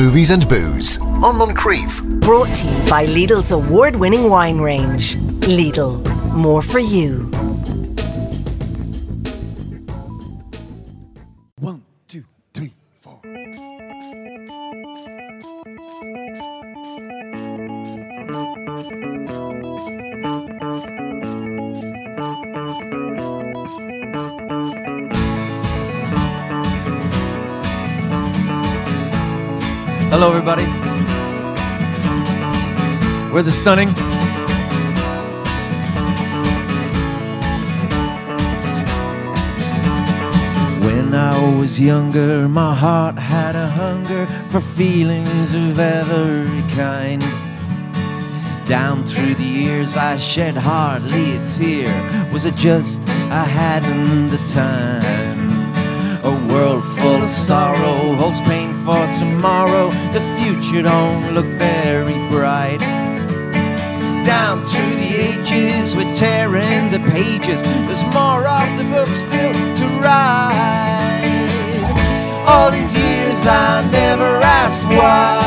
movies and booze on Moncrieff. Brought to you by Lidl's award winning wine range. Lidl, more for you. Everybody. We're the stunning. When I was younger, my heart had a hunger for feelings of every kind. Down through the years, I shed hardly a tear. Was it just I hadn't the time? A world full of sorrow holds pain for tomorrow. The future don't look very bright. Down through the ages, we're tearing the pages. There's more of the book still to write. All these years I never asked why.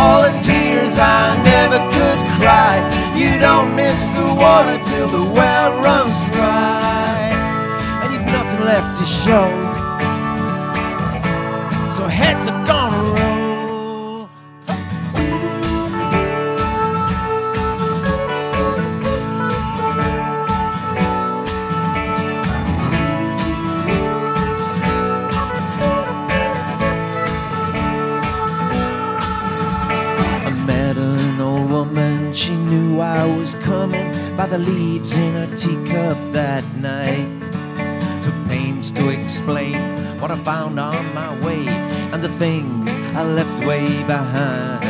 All the tears I never could cry. You don't miss the water till the well runs dry. And you've nothing left to show. So heads are in her teacup that night. Took pains to explain what I found on my way and the things I left way behind.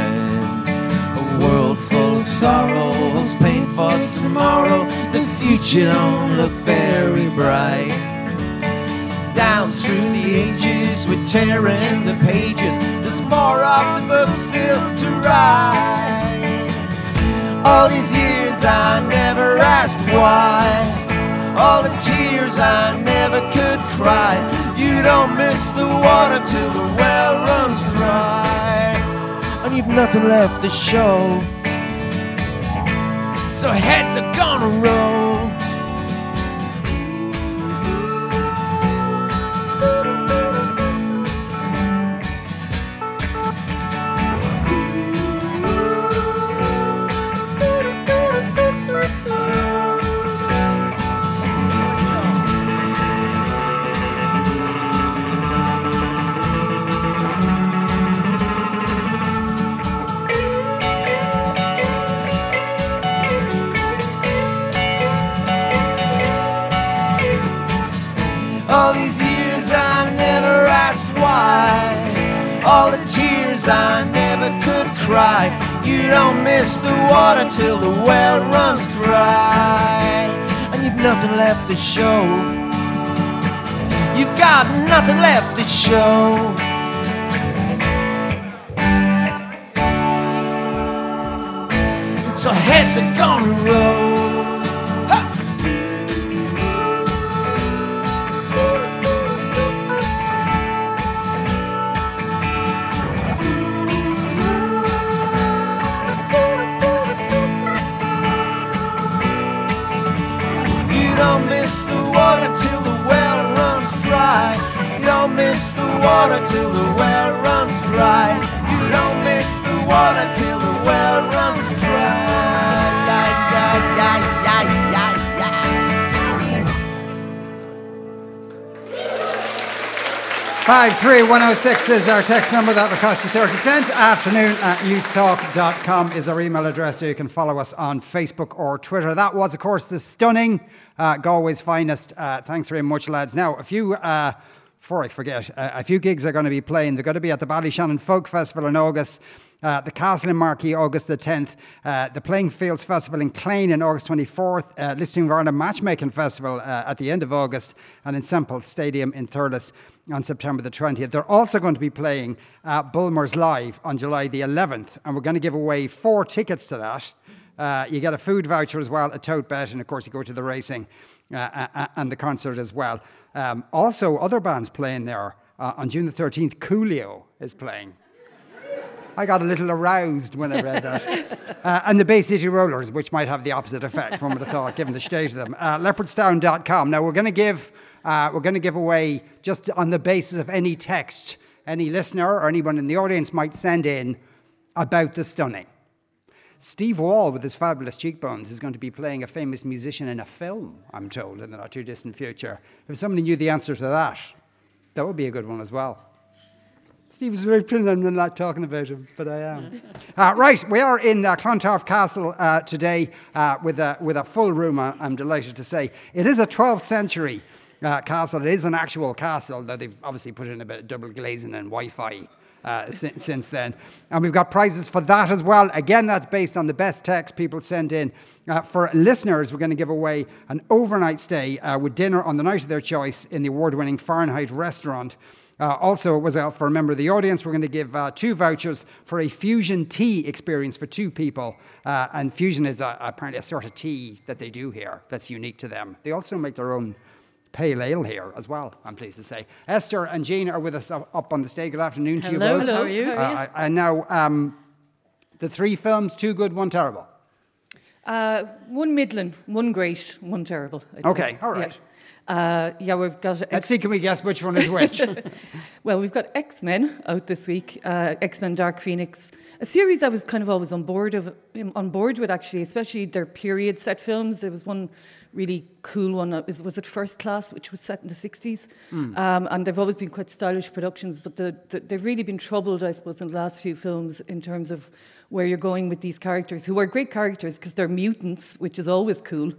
A world full of sorrows, pain for tomorrow. The future don't look very bright. Down through the ages, we're tearing All the tears I never could cry. You don't miss the water till the well runs dry. And you've nothing left to show. So heads are gonna roll. Nothing left to show. So heads are gonna roll. 53106 is our text number. That'll cost you 30 cents. Afternoon at newstalk.com is our email address, so you can follow us on Facebook or Twitter. That was, of course, the stunning uh, Galway's finest. Uh, thanks very much, lads. Now, a few. Uh, before I forget, uh, a few gigs are going to be playing. They're going to be at the Ballyshannon Folk Festival in August. Uh, the Castle in Marquee, August the 10th. Uh, the Playing Fields Festival in Clane on August 24th. Uh, Listing Matchmaking Festival uh, at the end of August. And in Semple Stadium in Thurles on September the 20th. They're also going to be playing at Bulmers Live on July the 11th, and we're going to give away four tickets to that. Uh, you get a food voucher as well, a tote bet, and of course you go to the racing uh, uh, and the concert as well. Um, also, other bands playing there uh, on June the 13th. Coolio is playing. I got a little aroused when I read that. uh, and the Bay City Rollers, which might have the opposite effect, one would have thought, given the state of them. Uh, leopardstown.com. Now, we're going to give uh, we're going to give away just on the basis of any text any listener or anyone in the audience might send in about the stunning. Steve Wall, with his fabulous cheekbones, is going to be playing a famous musician in a film, I'm told, in the not too distant future. If somebody knew the answer to that, that would be a good one as well. Steve was very I'm not talking about him, but I am. uh, right, we are in uh, Clontarf Castle uh, today uh, with, a, with a full room, I'm delighted to say. It is a 12th century uh, castle. It is an actual castle, though they've obviously put in a bit of double glazing and Wi Fi. Uh, since, since then. And we've got prizes for that as well. Again, that's based on the best text people send in. Uh, for listeners, we're going to give away an overnight stay uh, with dinner on the night of their choice in the award winning Fahrenheit restaurant. Uh, also, it was uh, for a member of the audience, we're going to give uh, two vouchers for a fusion tea experience for two people. And fusion is a, apparently a sort of tea that they do here that's unique to them. They also make their own pale ale here as well, I'm pleased to say. Esther and Jean are with us up on the stage. Good afternoon to you both. Hello, how are you? Uh, and now, um, the three films, two good, one terrible. Uh, one Midland, one great, one terrible. I'd okay, say. all right. Yeah. Uh, yeah, we've got. Let's see, can we guess which one is which? well, we've got X Men out this week. Uh, X Men: Dark Phoenix, a series I was kind of always on board of, on board with actually, especially their period set films. There was one really cool one. Was it First Class, which was set in the 60s? Mm. Um, and they've always been quite stylish productions, but the, the, they've really been troubled, I suppose, in the last few films in terms of where you're going with these characters, who are great characters because they're mutants, which is always cool.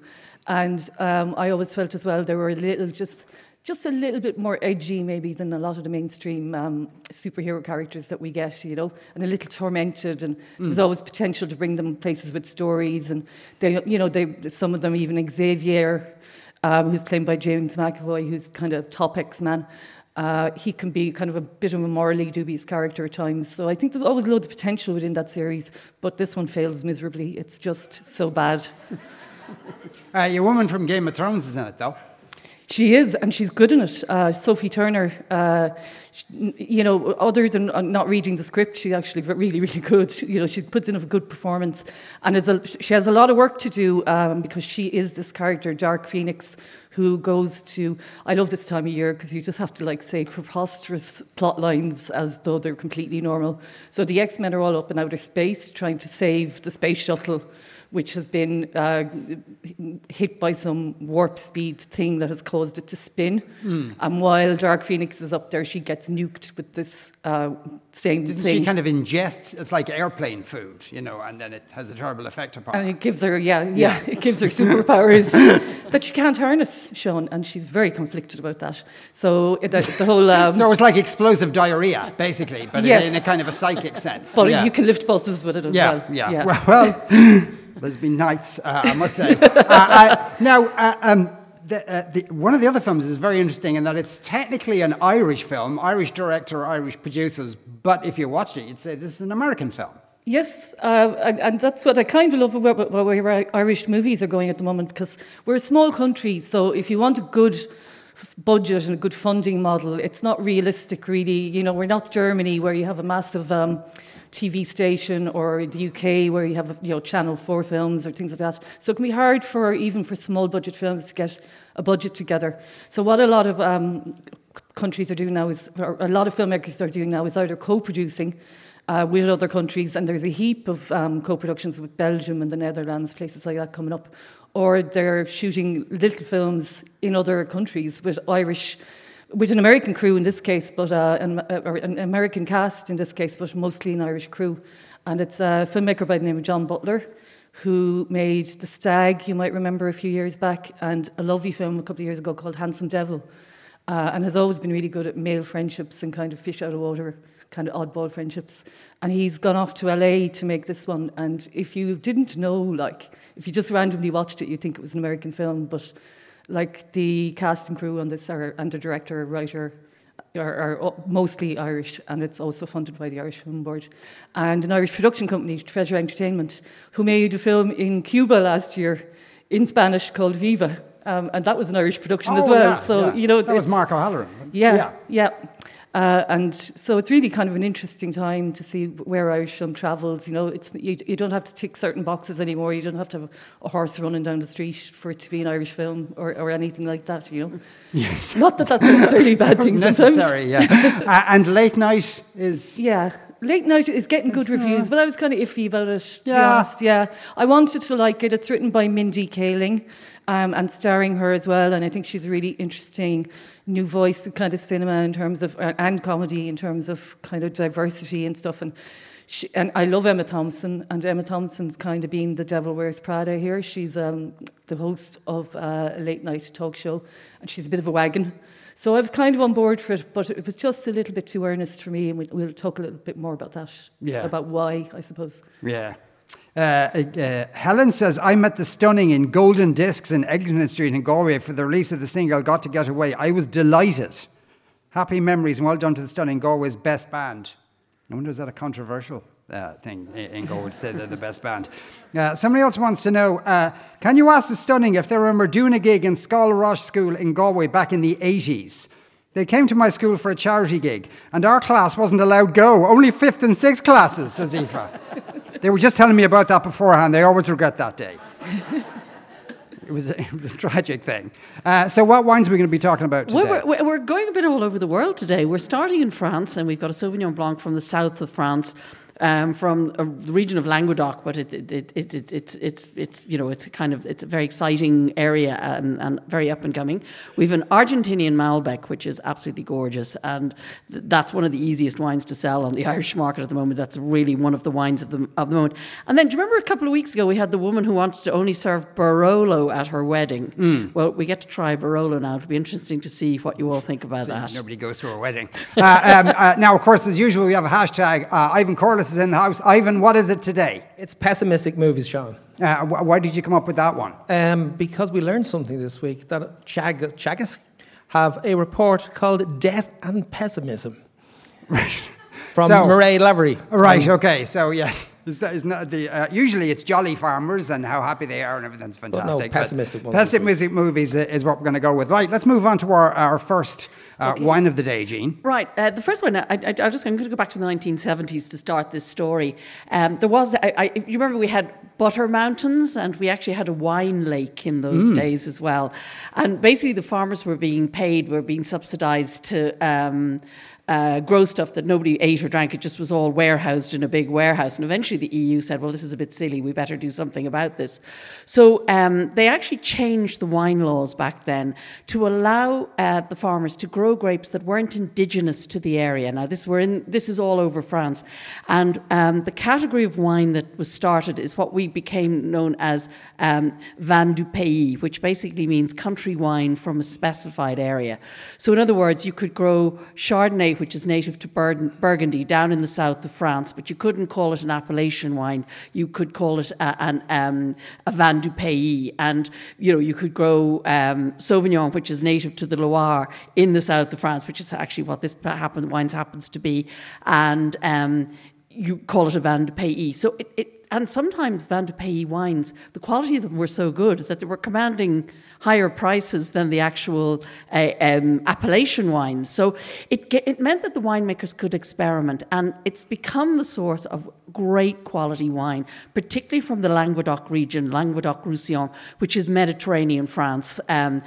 And um, I always felt as well they were a little just just a little bit more edgy maybe than a lot of the mainstream um, superhero characters that we get, you know, and a little tormented. And mm. there's always potential to bring them places with stories. And they, you know, they, some of them even Xavier, um, who's played by James McAvoy, who's kind of top X-Man. Uh, he can be kind of a bit of a morally dubious character at times. So I think there's always loads of potential within that series, but this one fails miserably. It's just so bad. uh, your woman from Game of Thrones is in it, though. She is, and she's good in it. Uh, Sophie Turner, uh, she, you know, other than uh, not reading the script, she's actually really, really good. You know, she puts in a good performance, and a, she has a lot of work to do um, because she is this character, Dark Phoenix, who goes to. I love this time of year because you just have to like say preposterous plot lines as though they're completely normal. So the X Men are all up in outer space trying to save the space shuttle which has been uh, hit by some warp speed thing that has caused it to spin. Mm. And while Dark Phoenix is up there, she gets nuked with this uh, same Doesn't thing. She kind of ingests, it's like airplane food, you know, and then it has a terrible effect upon and her. And it gives her, yeah, yeah, yeah it gives her superpowers that she can't harness, Sean, and she's very conflicted about that. So the, the whole. Um, so it's like explosive diarrhea, basically, but yes. in a kind of a psychic sense. But yeah. you can lift buses with it as yeah, well. Yeah, yeah. Well, well there's been nights, uh, I must say. uh, I, now, uh, um, the, uh, the, one of the other films is very interesting in that it's technically an Irish film, Irish director, Irish producers, but if you watched it, you'd say this is an American film. Yes, uh, and, and, that's what I kind of love about where Irish movies are going at the moment because we're a small country, so if you want a good budget and a good funding model, it's not realistic, really. You know, we're not Germany where you have a massive. Um, TV station or the UK where you have you know Channel 4 films or things like that. So it can be hard for even for small budget films to get a budget together. So what a lot of um, countries are doing now is, a lot of filmmakers are doing now is either co-producing uh, with other countries, and there's a heap of um, co-productions with Belgium and the Netherlands, places like that coming up, or they're shooting little films in other countries with Irish with an American crew in this case, but uh, an, uh, an, American cast in this case, but mostly an Irish crew. And it's a filmmaker by the name of John Butler, who made The Stag, you might remember a few years back, and a lovely film a couple of years ago called Handsome Devil, uh, and has always been really good at male friendships and kind of fish out of water, kind of oddball friendships. And he's gone off to LA to make this one. And if you didn't know, like, if you just randomly watched it, you'd think it was an American film, but like the cast and crew on this are, and the director, writer, are, are, mostly Irish, and it's also funded by the Irish Film Board. And an Irish production company, Treasure Entertainment, who made a film in Cuba last year in Spanish called Viva. Um, and that was an Irish production oh, as well. Yeah, so, yeah. you know, that was Mark O'Halloran. Yeah, yeah. yeah. Uh, and so it's really kind of an interesting time to see where Irish film travels. You know, it's you, you don't have to tick certain boxes anymore. You don't have to have a horse running down the street for it to be an Irish film or, or anything like that. You know, yes. Not that that's necessarily a bad thing. sometimes. Necessary, yeah. uh, and late night is Yeah. Late Night is getting good reviews, but I was kind of iffy about it, to be Yeah. honest. Yeah. I wanted to like it. It's written by Mindy Kaling um, and starring her as well. And I think she's a really interesting new voice of kind of cinema in terms of, uh, and comedy in terms of kind of diversity and stuff. And she, and I love Emma Thompson, and Emma Thompson's kind of been the Devil Wears Prada here. She's um, the host of uh, a late night talk show, and she's a bit of a wagon. So I was kind of on board for it, but it was just a little bit too earnest for me, and we'll, we'll talk a little bit more about that. Yeah. About why, I suppose. Yeah. Uh, uh, Helen says, I met the stunning in Golden Discs in Eglinton Street in Galway for the release of the single Got to Get Away. I was delighted. Happy memories and well done to the stunning Galway's best band. I wonder, is that a controversial uh, thing in in Galway to say they're the best band? Uh, somebody else wants to know uh, Can you ask the stunning if they remember doing a gig in Scoil Rois School in Galway back in the 80s? They came to my school for a charity gig, and our class wasn't allowed go. Only fifth and sixth classes, says Aoife. They were just telling me about that beforehand. They always regret that day. it, was a, it was a tragic thing. Uh, so, what wines are we going to be talking about today? Well, we're, we're going a bit all over the world today. We're starting in France, and we've got a Sauvignon Blanc from the south of France. Um, from a, the region of Languedoc, but it, it, it, it, it, it's, it's, it's, you know, it's a kind of, it's a very exciting area and, and very up and coming. We've an Argentinian Malbec, which is absolutely gorgeous, and th- that's one of the easiest wines to sell on the Irish market at the moment. That's really one of the wines of the, of the moment. And then, do you remember a couple of weeks ago we had the woman who wanted to only serve Barolo at her wedding? Well, we get to try Barolo now. It'll be interesting to see what you all think about that. Nobody goes to a wedding. uh, um, uh, now, of course, as usual, we have a hashtag. Uh, Ivan Corliss in the house. Ivan, what is it today? It's pessimistic movies, Sean. Uh, wh- why did you come up with that one? Um, because we learned something this week that Chag- Teagasc have a report called Death and Pessimism. From So- Murray Lavery. Right. Um, okay. So yes, is that, is not the uh, usually it's jolly farmers and how happy they are and everything's fantastic. no, fantastic. pessimistic ones this Pessimistic movies is what we're going to go with. Right. Let's move on to our, our first uh, wine of the day, Jean. Right. Uh, the first one, I, I, I just I'm going to go back to the 1970s to start this story. Um, there was, I, I, you remember, we had butter mountains, and we actually had a wine lake in those days as well. And basically, the farmers were being paid, were being subsidised to. Um, uh, grow stuff that nobody ate or drank. It just was all warehoused in a big warehouse. And eventually the EU said, well, this is a bit silly. We better do something about this. So um, they actually changed the wine laws back then to allow uh, the farmers to grow grapes that weren't indigenous to the area. Now, this, in, this is all over France. And um, the category of wine that was started is what we became known as um, vin du pays, which basically means country wine from a specified area. So, in other words, you could grow Chardonnay, which is native to Burgundy, down in the south of France, but you couldn't call it an appellation wine. You could call it a, an, um, a vin du pays. And, you know, you could grow um, Sauvignon, which is native to the Loire in the south of France, which is actually what this happen, wines happens to be. And um, you call it a vin du pays. So it, it and sometimes Van de Pays wines, the quality of them were so good that they were commanding higher prices than the actual uh, um, appellation wines. So it, it meant that the winemakers could experiment, and it's become the source of great quality wine, particularly from the Languedoc region, Languedoc Roussillon, which is Mediterranean France, um,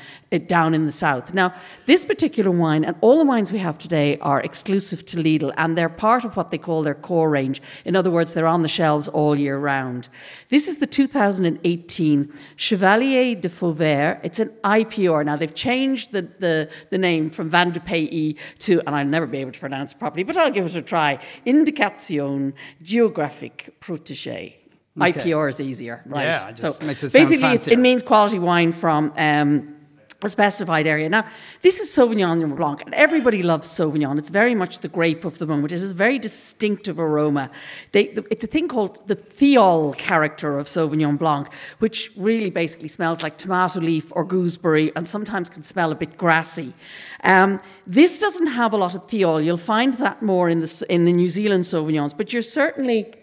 down in the south. Now, this particular wine, and all the wines we have today, are exclusive to Lidl, and they're part of what they call their core range. In other words, they're on the shelves all year round. This is the 2018 Chevalier de Fauvert. It's an IGP. Now, they've changed the, the, the name from Van de Pays to, and I'll never be able to pronounce it properly, but I'll give it a try Indication Geographique Protégée. IGP is easier, right? Yeah, it just so it basically, fancier. it means quality wine from um, a specified area. Now, this is Sauvignon Blanc, and everybody loves Sauvignon. It's very much the grape of the moment. It has a very distinctive aroma. They, the, it's a thing called the thiol character of Sauvignon Blanc, which really basically smells like tomato leaf or gooseberry, and sometimes can smell a bit grassy. Um, this doesn't have a lot of thiol. You'll find that more in the in the New Zealand Sauvignons, but you're certainly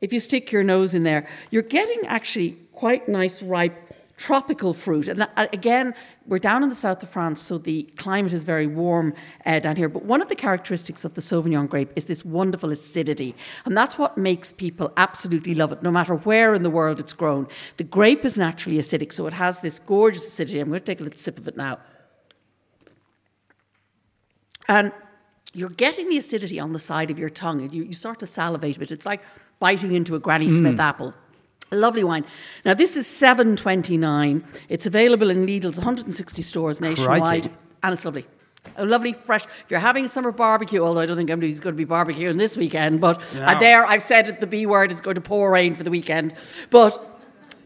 if you stick your nose in there, you're getting actually quite nice ripe tropical fruit. And that, uh, again, we're down in the south of France, so the climate is very warm uh, down here. But one of the characteristics of the Sauvignon grape is this wonderful acidity. And that's what makes people absolutely love it, no matter where in the world it's grown. The grape is naturally acidic, so it has this gorgeous acidity. I'm going to take a little sip of it now. And you're getting the acidity on the side of your tongue, and you, you start to salivate a bit. It's like biting into a Granny Smith apple. A lovely wine. Now this is seven twenty nine. It's available in Lidl's 160 stores nationwide, Crikey. and it's lovely. A lovely fresh. If you're having a summer barbecue, although I don't think anybody's going to be barbecuing this weekend, but uh, there I've said it, the B word. It's going to pour rain for the weekend, but.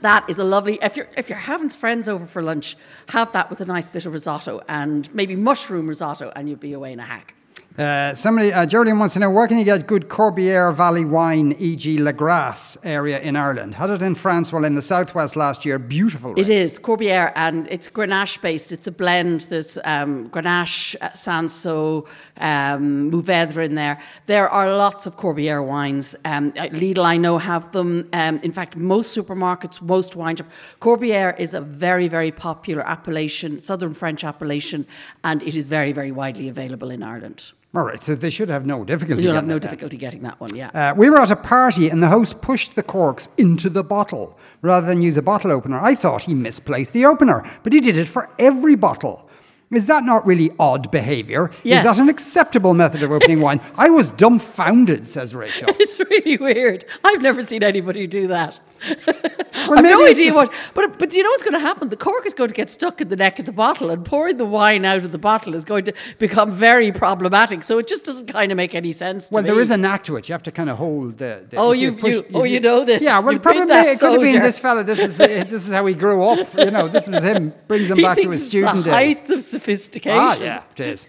That is a lovely. If you're if you're having friends over for lunch, have that with a nice bit of risotto and maybe mushroom risotto, and you'll be away in a hack. Uh, somebody, uh, Jolene wants to know where can you get good Corbière Valley wine, e.g., La Grasse area in Ireland? Had it in France, well, in the southwest last year. Beautiful. It race. is Corbière, and it's Grenache based. It's a blend. There's um, Grenache, uh, Cinsault, um, Mourvedre in there. There are lots of Corbière wines. Um, uh, Lidl, I know, have them. Um, in fact, most supermarkets, most wine shops. Corbière is a very, very popular appellation, southern French appellation, and it is very, very widely available in Ireland. All right, so they should have no difficulty. You'll have getting no difficulty getting that one, yeah. Uh, we were at a party and the host pushed the corks into the bottle rather than use a bottle opener. I thought he misplaced the opener, but he did it for every bottle. Is that not really odd behaviour? Yes. Is that an acceptable method of opening wine? I was dumbfounded, says Rachel. It's really weird. I've never seen anybody do that. Well, I've no idea just- what, but but do you know what's going to happen? The cork is going to get stuck in the neck of the bottle, and pouring the wine out of the bottle is going to become very problematic. So it just doesn't kind of make any sense. To Well, there me. is a knack to it. You have to kind of hold the. the Oh, if you- push- you- oh, you know this. Yeah, well, You've probably it could have been this fella. This is this is how he grew up. You know, this was him. Brings him He back to his student the days. height of sophistication. Ah, yeah, it is.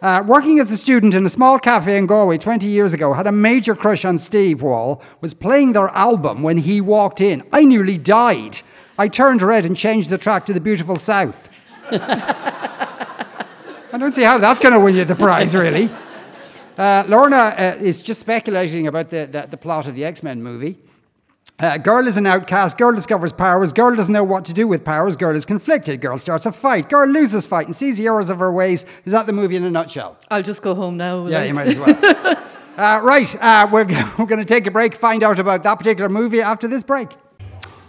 Uh, working as a student in a small cafe in Galway 20 years ago, had a major crush on Steve Wall, was playing their album when he walked in. I nearly died. I turned red and changed the track to The Beautiful South. I don't see how that's going to win you the prize, really. Uh, Lorna uh, is just speculating about the, the, the plot of the X Men movie. Uh, girl is an outcast. Girl discovers powers. Girl doesn't know what to do with powers. Girl is conflicted. Girl starts a fight. Girl loses fight and sees the errors of her ways. Is that the movie in a nutshell? I'll just go home now. Yeah, I? you might as well. uh, right, uh, we're, we're going to take a break, find out about that particular movie after this break.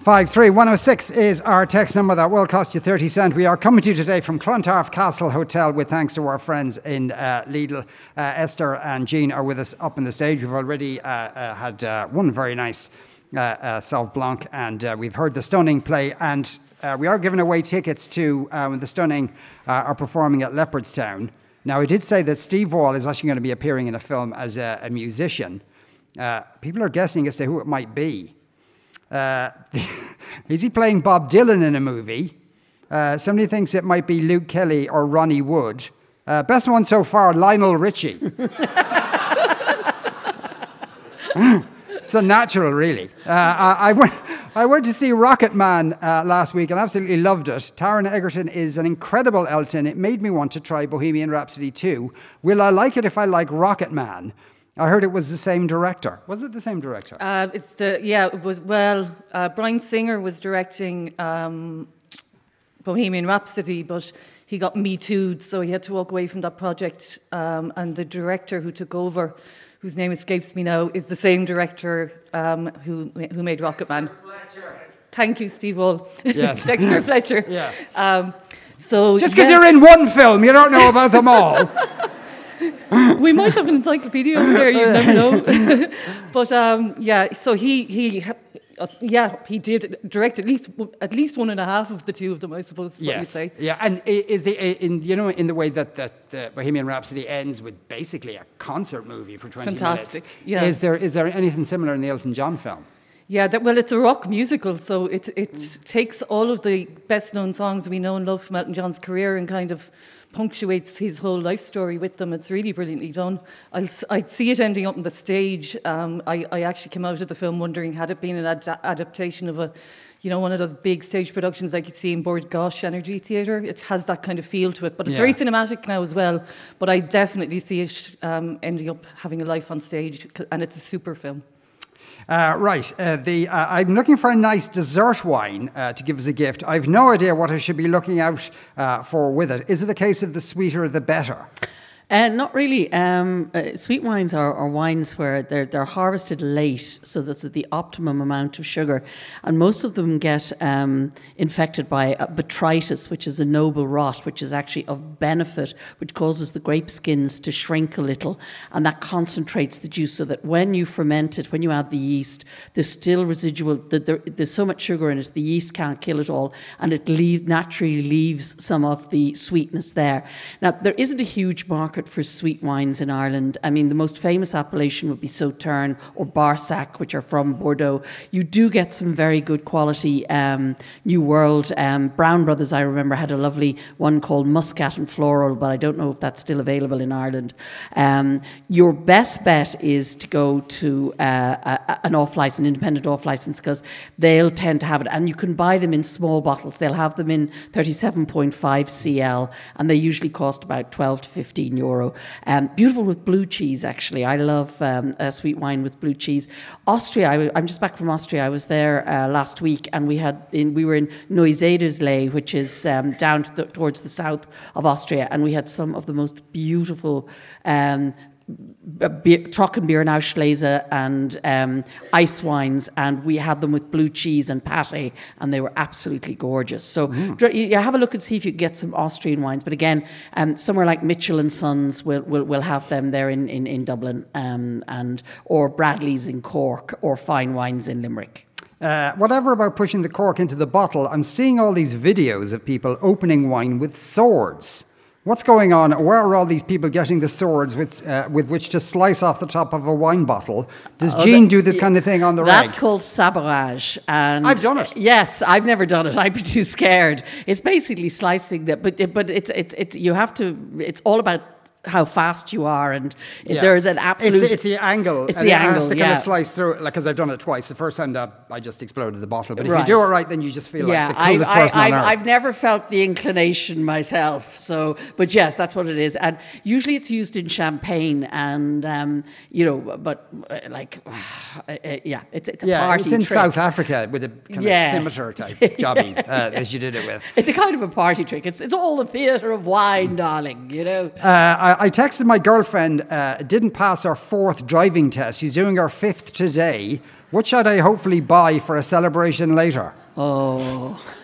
53106 is our text number that will cost you 30 cent. We are coming to you today from Clontarf Castle Hotel with thanks to our friends in uh, Lidl. Uh, Esther and Jean are with us up on the stage. We've already uh, uh, had uh, one very nice uh, uh, Sauv Blanc and we've heard the Stunning play and we are giving away tickets to the Stunning are performing at Leopardstown. Now, I did say that Steve Wall is actually going to be appearing in a film as a, a musician. Uh, people are guessing as to who it might be. Uh, is he playing Bob Dylan in a movie? Uh, somebody thinks it might be Luke Kelly or Ronnie Wood. Uh, best one so far, Lionel Richie. it's a natural, really. Uh, I, I, went, I went to see Rocket Man uh, last week and absolutely loved it. Taron Egerton is an incredible Elton. It made me want to try Bohemian Rhapsody too. Will I like it if I like Rocket Man? I heard it was the same director. Was it the same director? Uh, it's the yeah. It was well. Uh, Bryan Singer was directing um, Bohemian Rhapsody, but he got me too'd, so he had to walk away from that project. Um, and the director who took over, whose name escapes me now, is the same director um, who who made Rocketman. Thank you, Steve Wall. Yes. Dexter Fletcher. Yeah. Um, so Just because yeah. you're in one film, you don't know about them all. we might have an encyclopedia over there. You never know. but um, yeah, so he he uh, yeah he did direct at least at least one and a half of the two of them, I suppose. is What yes. say? Yeah, and is the in you know in the way that that the Bohemian Rhapsody ends with basically a concert movie for twenty Fantastic, minutes. yeah. Is there is there anything similar in the Elton John film? Yeah, that, well, it's a rock musical, so it it takes all of the best known songs we know and love from Elton John's career and kind of punctuates his whole life story with them. It's really brilliantly done. I'll, s- I'd see it ending up on the stage. Um, I, I actually came out of the film wondering had it been an ad- adaptation of a, you know, one of those big stage productions like you'd see in Bord Gáis Energy Theatre. It has that kind of feel to it, but it's very cinematic now as well. But I definitely see it um, ending up having a life on stage, and it's a super film. Uh, right, uh, the uh, I'm looking for a nice dessert wine uh, to give as a gift. I've no idea what I should be looking out uh, for with it. Is it a case of the sweeter the better? Uh, not really. Um, uh, sweet wines are, are wines where they're, they're harvested late, so that's the optimum amount of sugar. And most of them get um, infected by uh, botrytis, which is a noble rot, which is actually of benefit, which causes the grape skins to shrink a little. And that concentrates the juice so that when you ferment it, when you add the yeast, there's still residual, the, there, there's so much sugar in it, the yeast can't kill it all, and it leave, naturally leaves some of the sweetness there. Now, there isn't a huge market for sweet wines in Ireland. I mean, the most famous appellation would be Sauterne or Barsac, which are from Bordeaux. You do get some very good quality um, New World. Um, Brown Brothers, I remember, had a lovely one called Muscat and Flora, but I don't know if that's still available in Ireland. Um, your best bet is to go to uh, a, an off license, independent off license, because they'll tend to have it. And you can buy them in small bottles. They'll have them in 37.5 CL, and they usually cost about 12 to 15 Um, beautiful with blue cheese, actually. I love um, a sweet wine with blue cheese. Austria, I, am just back from Austria. I was there uh, last week, and we had in, we were in Neusiedlersee, which is um, down to the, towards the south of Austria, and we had some of the most beautiful um, Trockenbeerenauslese and um, ice wines, and we had them with blue cheese and pate, and they were absolutely gorgeous. So mm. you have a look and see if you can get some Austrian wines. But again, um, somewhere like Mitchell and Sons will will, will have them there in in, in Dublin, um, and or Bradley's in Cork, or Fine Wines in Limerick. Uh, whatever about pushing the cork into the bottle, I'm seeing all these videos of people opening wine with swords. What's going on? Where are all these people getting the swords with, uh, with which to slice off the top of a wine bottle? Does oh, Jean do this kind of thing on the right? That's reg? called sabrage. And I've done it. Yes, I've never done it. I'd be too scared. It's basically slicing that, but but it's it's it's you have to. It's all about how fast you are, and yeah. there's an absolute. It's, it's the angle. It's the angle. Has to yeah. kind of slice through it, like because I've done it twice. The first time that I just exploded the bottle, but if right. you do it right, then you just feel yeah, like the coolest I, person I, on earth. I've never felt the inclination myself, so but yes, that's what it is, and usually it's used in champagne, and um, you know, but uh, like, uh, yeah, it's it's a yeah, party. it's in trick. South Africa with a kind yeah. of scimitar type jobby uh, as you did it with. It's a kind of a party trick. It's it's all the theatre of wine, darling. You know. Uh, I, I texted my girlfriend uh, didn't pass her fourth driving test. She's doing her fifth today. What should I hopefully buy for a celebration later? Oh.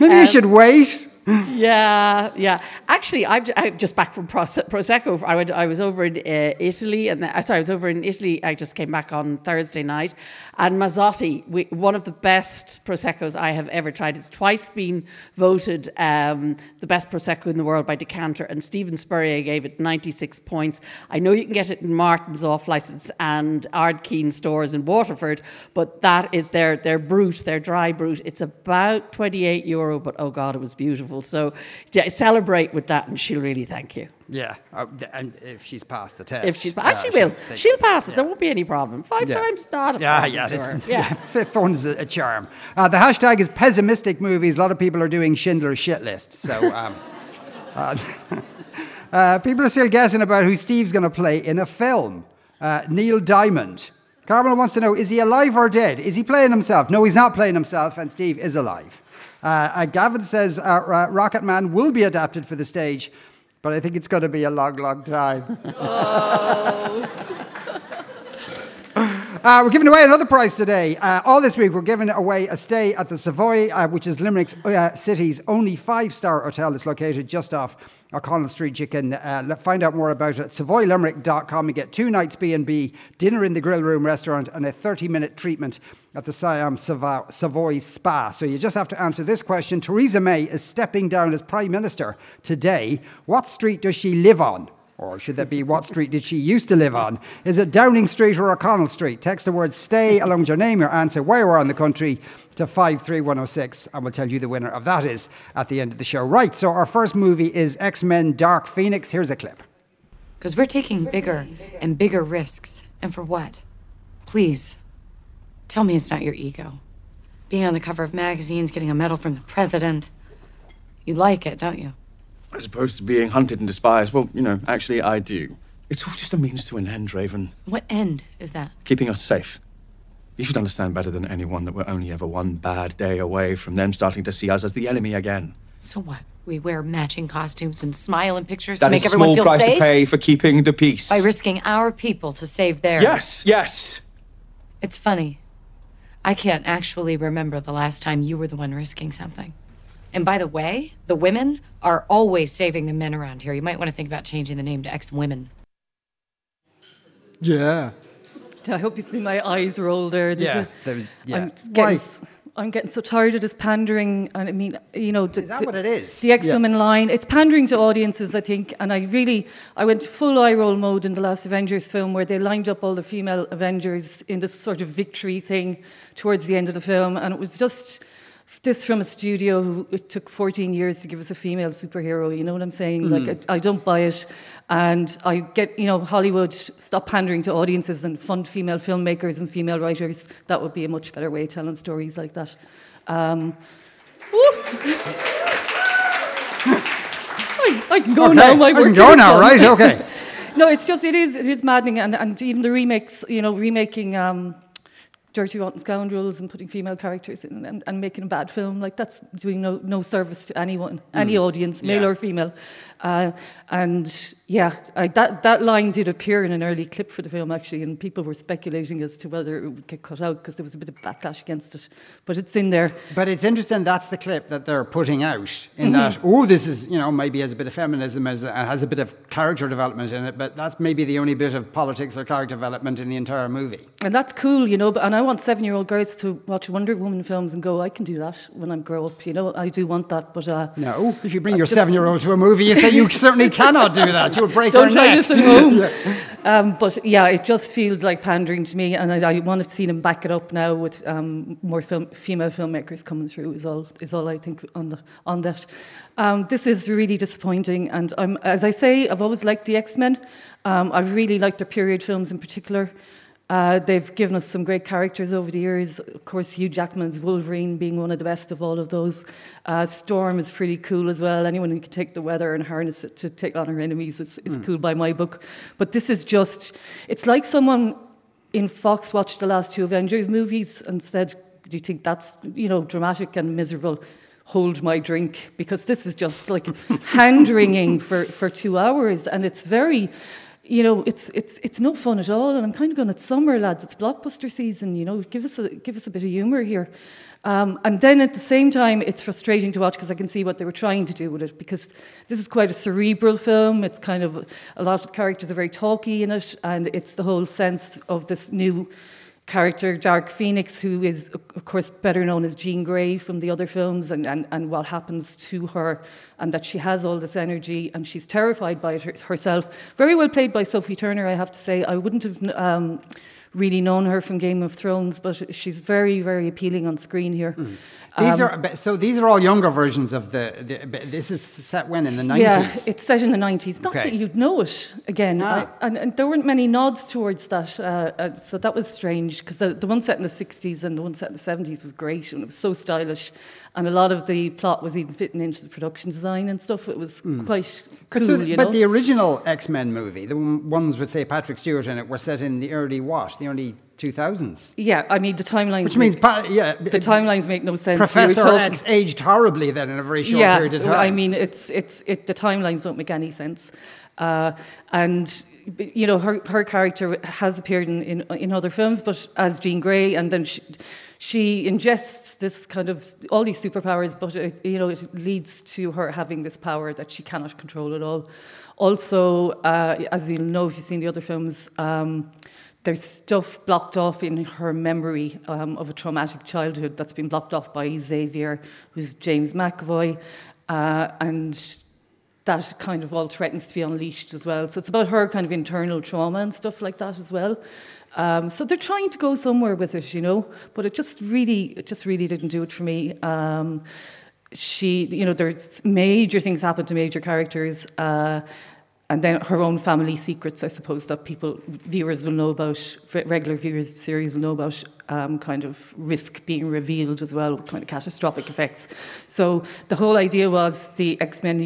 Maybe um, you should wait yeah, yeah. Actually, I'm, I'm just back from Prosecco. I, went, I was over in uh, Italy, and uh, sorry, I was over in Italy. I just came back on Thursday night, and Mazzotti, we, one of the best Proseccos I have ever tried. It's twice been voted um, the best Prosecco in the world by Decanter, and Steven Spurrier gave it 96 points. I know you can get it in Martin's off license and Ardkeen stores in Waterford, but that is their, their brut, their dry brut. It's about 28 euro, but oh God, it was beautiful. So yeah, celebrate with that, and she'll really thank you. Yeah, uh, and if she's passed the test, if she's passed, uh, she will. She'll, she'll pass it. Yeah. There won't be any problem. Five yeah. times not a yeah. Yeah, yeah. yeah. Fifth one is a, a charm. Uh, the hashtag is pessimistic movies. A lot of people are doing Schindler's shit list. So. Um, uh, uh, people are still guessing about who Steve's going to play in a film. Uh, Neil Diamond. Carmel wants to know: Is he alive or dead? Is he playing himself? No, he's not playing himself, and Steve is alive. Uh, uh, Gavin says uh, Rocket Man will be adapted for the stage, but I think it's going to be a long, long time. Oh. Uh, we're giving away another prize today. Uh, all this week, we're giving away a stay at the Savoy, uh, which is Limerick's uh, city's only five star hotel. It's located just off O'Connell Street. You can uh, find out more about it at savoylimerick.com and get two nights B&B, dinner in the Grill Room restaurant, and a 30 minute treatment at the Siam Savoy Spa. So you just have to answer this question. Theresa May is stepping down as Prime Minister today. What street does she live on? Or should that be what street did she used to live on? Is it Downing Street or O'Connell Street? Text the word stay along with your name, your answer, where you are in the country to 53106, and we'll tell you the winner of that is at the end of the show. Right, so our first movie is X Men Dark Phoenix. Here's a clip. Because we're taking bigger and bigger risks. And for what? Please, tell me it's not your ego. Being on the cover of magazines, getting a medal from the president. You like it, don't you? As opposed to being hunted and despised, well, you know, actually, I do. It's all just a means to an end, Raven. What end is that? Keeping us safe. You should understand better than anyone that we're only ever one bad day away from them starting to see us as the enemy again. So what? We wear matching costumes and smile in pictures That to is make a everyone small feel price safe to pay for keeping the peace. by risking our people to save theirs. Yes, yes. It's funny. I can't actually remember the last time you were the one risking something. And by the way, the women are always saving the men around here. You might want to think about changing the name to ex women. Yeah. I hope you see my eyes roll there. Did Yeah, you? there- yeah. I'm just Why? getting, s- I'm getting so tired of this pandering, and I mean, you know, the, Is that what it is? The ex-women line. It's pandering to audiences, I think, and I really, I went full eye roll mode in the last Avengers film, where they lined up all the female Avengers in this sort of victory thing towards the end of the film, and it was just this from a studio who it took 14 years to give us a female superhero. You know what I'm saying? Mm. Like, I, I don't buy it. And I get, you know, Hollywood, stop pandering to audiences and fund female filmmakers and female writers. That would be a much better way of telling stories like that. Um. I, I can go Okay, now. My I can go now, done. right? Okay. no, it's just it is it is maddening, and, and even the remakes, you know, remaking um, Dirty Rotten Scoundrels and putting female characters in and, and making a bad film like that's doing no no service to anyone, any hmm. audience, male Yeah. or female. Uh, and yeah, I, that that line did appear in an early clip for the film actually, and people were speculating as to whether it would get cut out because there was a bit of backlash against it. But it's in there. But it's interesting that's the clip that they're putting out Mm-hmm. in that, oh, this is, you know, maybe has a bit of feminism, as, uh, has a bit of character development in it, but that's maybe the only bit of politics or character development in the entire movie. And that's cool, you know. But and I want seven-year-old girls to watch Wonder Woman films and go, I can do that when I grow up. You know, I do want that. But uh, No, if you bring your seven year old to a movie, you say you certainly cannot do that. You would break don't try neck. this at home. um, but yeah, it just feels like pandering to me, and I, I want to see them back it up now with um, more film, female filmmakers coming through. Is all is all I think on the on that. Um, this is really disappointing, and I'm, as I say, I've always liked the X Men. Um, I've really liked their period films in particular. Uh, they've given us some great characters over the years. Of course, Hugh Jackman's Wolverine being one of the best of all of those. Uh, Storm is pretty cool as well. Anyone who can take the weather and harness it to take on her enemies is, is cool by my book. But this is just, it's like someone in Fox watched the last two Avengers movies and said, Do you think that's, you know, dramatic and miserable? Hold my drink because this is just like hand wringing for, for two hours and it's very you know, it's it's it's no fun at all. And I'm kind of going, it's summer, lads. It's blockbuster season. You know, give us a give us a bit of humour here. Um, and then at the same time, it's frustrating to watch because I can see what they were trying to do with it. Because this is quite a cerebral film. It's kind of a lot of characters are very talky in it, and it's the whole sense of this new character, Dark Phoenix, who is, of course, better known as Jean Grey from the other films, and, and, and what happens to her, and that she has all this energy, and she's terrified by it her- herself. Very well played by Sophie Turner, I have to say. I wouldn't have um, really known her from Game of Thrones, but she's very, very appealing on screen here. These Um, are so. These are all younger versions of the. the this is set when in the nineties. Yeah, it's set in the 90s. Not Okay. that you'd know it again. Ah. I, and, and there weren't many nods towards that. Uh, uh, so that was strange because the, the one set in the 60s and the one set in the 70s was great and it was so stylish. And a lot of the plot was even fitting into the production design and stuff. It was quite Hmm. But, cool, so, you but the original X Men movie, the one- ones with say Patrick Stewart in it, were set in the early what? The early two thousands. yeah, I mean, the timelines. Which means, make, yeah, the timelines make no sense. We Professor talking- X aged horribly then in a very short yeah, period of time. I mean, it's it's it, the timelines don't make any sense, uh, and you know her her character has appeared in, in in other films, but as Jean Grey, and then she, she ingests this kind of all these superpowers, but it, you know it leads to her having this power that she cannot control at all. Also, uh, as you'll know if you've seen the other films. Um, there's stuff blocked off in her memory um, of a traumatic childhood that's been blocked off by Xavier, who's James McAvoy, uh, and that kind of all threatens to be unleashed as well. So it's about her kind of internal trauma and stuff like that as well. Um, so they're trying to go somewhere with it, you know, but it just really, it just really didn't do it for me. Um, she, you know, there's major things happen to major characters. Uh, and then her own family secrets, I suppose, that people, viewers will know about, regular viewers of the series will know about, um, kind of risk being revealed as well, kind of catastrophic effects. So the whole idea was the X-Men